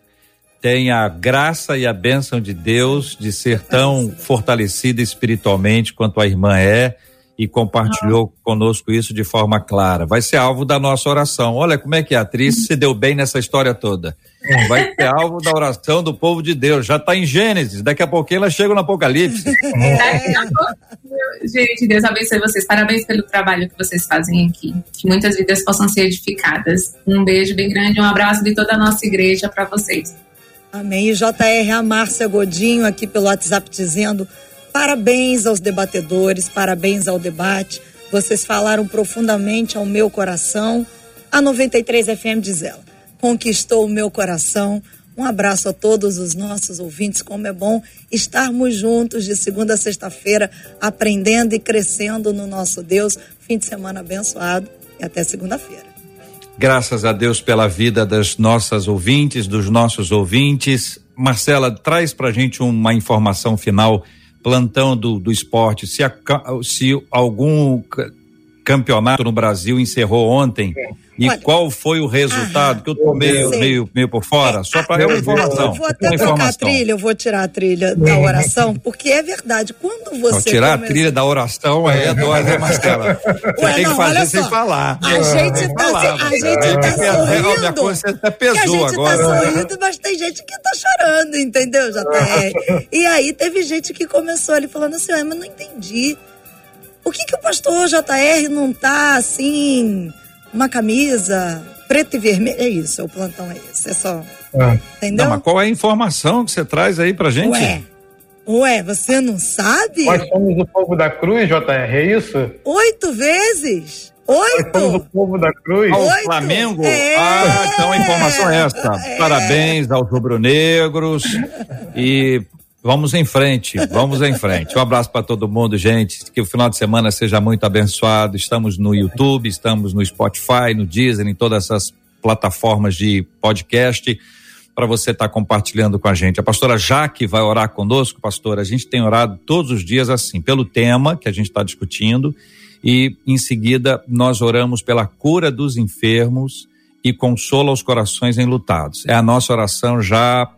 tenha a graça e a bênção de Deus de ser tão fortalecida espiritualmente quanto a irmã é e compartilhou conosco isso de forma clara. Vai ser alvo da nossa oração. Olha como é que a atriz se deu bem nessa história toda. Vai ser alvo da oração do povo de Deus. Já está em Gênesis, daqui a pouquinho ela chega no Apocalipse. [laughs] Gente, Deus abençoe vocês. Parabéns pelo trabalho que vocês fazem aqui. Que muitas vidas possam ser edificadas. Um beijo bem grande, um abraço de toda a nossa igreja para vocês. Amém. E JR, a Márcia Godinho aqui pelo WhatsApp dizendo Parabéns aos debatedores, parabéns ao debate. Vocês falaram profundamente ao meu coração. A 93 FM diz ela, conquistou o meu coração. Um abraço a todos os nossos ouvintes. Como é bom estarmos juntos de segunda a sexta-feira, aprendendo e crescendo no nosso Deus. Fim de semana abençoado e até segunda-feira. Graças a Deus pela vida das nossas ouvintes, dos nossos ouvintes. Marcela, traz para gente uma informação final plantão do, do esporte, se, a, se algum campeonato no Brasil encerrou ontem. E Olha, qual foi o resultado? que eu tô meio, meio, meio por fora, só para uma informação. Eu vou até trocar a trilha, eu vou tirar a trilha da oração, porque é verdade, quando você. Não, tirar começa... a trilha da oração é dói, né, Marcela? Você Ué, tem não, que fazer sem falar. A gente tá, falar, a gente tá sorrindo. Minha consciência até pesou a gente agora. tá sorrindo, mas tem gente que tá chorando, entendeu, JR? e aí teve gente que começou ali falando assim, mas não entendi. Por que, que o pastor JR não tá assim uma camisa preta e vermelha. É isso, o plantão é esse. É só. É. Entendeu? Não, mas qual é a informação que você traz aí pra gente? Ué, Ué você não sabe? Nós somos o povo da cruz, JR, é isso? Oito vezes. Oito! Nós somos o povo da cruz. Ao Oito. Flamengo? É. Ah, então a informação é esta. É. Parabéns aos rubro-negros e Vamos em frente, vamos em frente. Um abraço para todo mundo, gente. Que o final de semana seja muito abençoado. Estamos no YouTube, estamos no Spotify, no Deezer, em todas essas plataformas de podcast para você estar tá compartilhando com a gente. A pastora Jaque vai orar conosco, pastora. A gente tem orado todos os dias assim, pelo tema que a gente está discutindo, e em seguida nós oramos pela cura dos enfermos e consola os corações enlutados. É a nossa oração já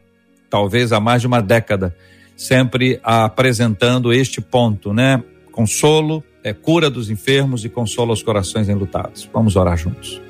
talvez há mais de uma década sempre apresentando este ponto, né? Consolo, é cura dos enfermos e consola os corações enlutados. Vamos orar juntos.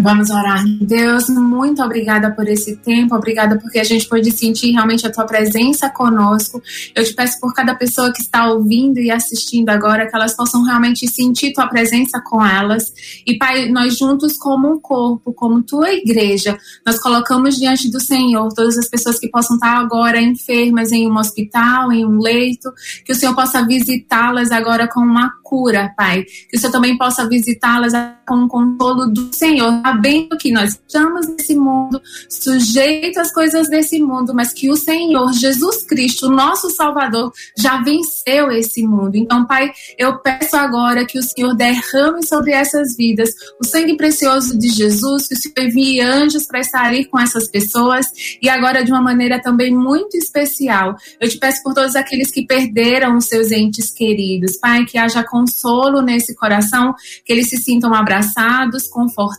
Vamos orar. Deus, muito obrigada por esse tempo, obrigada porque a gente pode sentir realmente a tua presença conosco. Eu te peço por cada pessoa que está ouvindo e assistindo agora, que elas possam realmente sentir tua presença com elas. E, Pai, nós juntos, como um corpo, como tua igreja, nós colocamos diante do Senhor todas as pessoas que possam estar agora enfermas em um hospital, em um leito, que o Senhor possa visitá-las agora com uma cura, Pai. Que o Senhor também possa visitá-las com o consolo do Senhor, sabendo que nós estamos nesse mundo, sujeitos às coisas desse mundo, mas que o Senhor, Jesus Cristo, o nosso Salvador, já venceu esse mundo. Então, Pai, eu peço agora que o Senhor derrame sobre essas vidas o sangue precioso de Jesus, que o Senhor envie anjos para estar ali com essas pessoas e agora de uma maneira também muito especial. Eu te peço por todos aqueles que perderam os seus entes queridos, Pai, que haja consolo nesse coração, que eles se sintam abraçados, confortados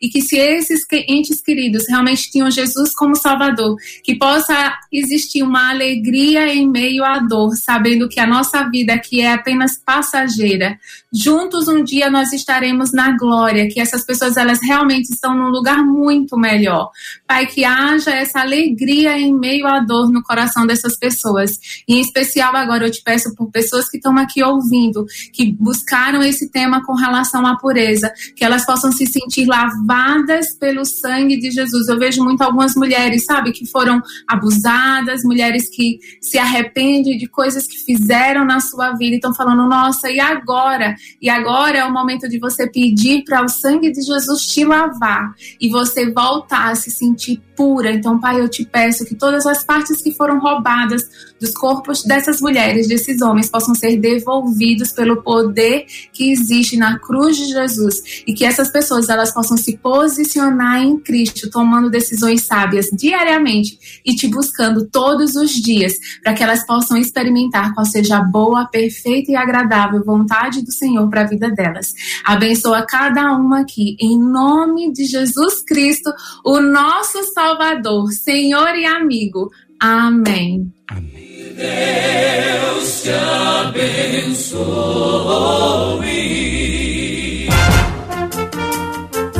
e que se esses entes queridos realmente tinham Jesus como Salvador, que possa existir uma alegria em meio à dor, sabendo que a nossa vida aqui é apenas passageira. Juntos um dia nós estaremos na glória, que essas pessoas elas realmente estão num lugar muito melhor. Pai, que haja essa alegria em meio à dor no coração dessas pessoas. E em especial agora eu te peço por pessoas que estão aqui ouvindo, que buscaram esse tema com relação à pureza, que elas possam se sentir lavadas pelo sangue de Jesus. Eu vejo muito algumas mulheres, sabe, que foram abusadas, mulheres que se arrependem de coisas que fizeram na sua vida e estão falando, nossa, e agora? E agora é o momento de você pedir para o sangue de Jesus te lavar e você voltar a se sentir pura. Então, Pai, eu te peço que todas as partes que foram roubadas dos corpos dessas mulheres, desses homens, possam ser devolvidos pelo poder que existe na cruz de Jesus e que essas pessoas possam se posicionar em Cristo, tomando decisões sábias diariamente e te buscando todos os dias, para que elas possam experimentar qual seja a boa, perfeita e agradável vontade do Senhor para a vida delas. Abençoa cada uma aqui, em nome de Jesus Cristo, o nosso Salvador, Senhor e amigo. Amém. Amém. Deus te abençoe.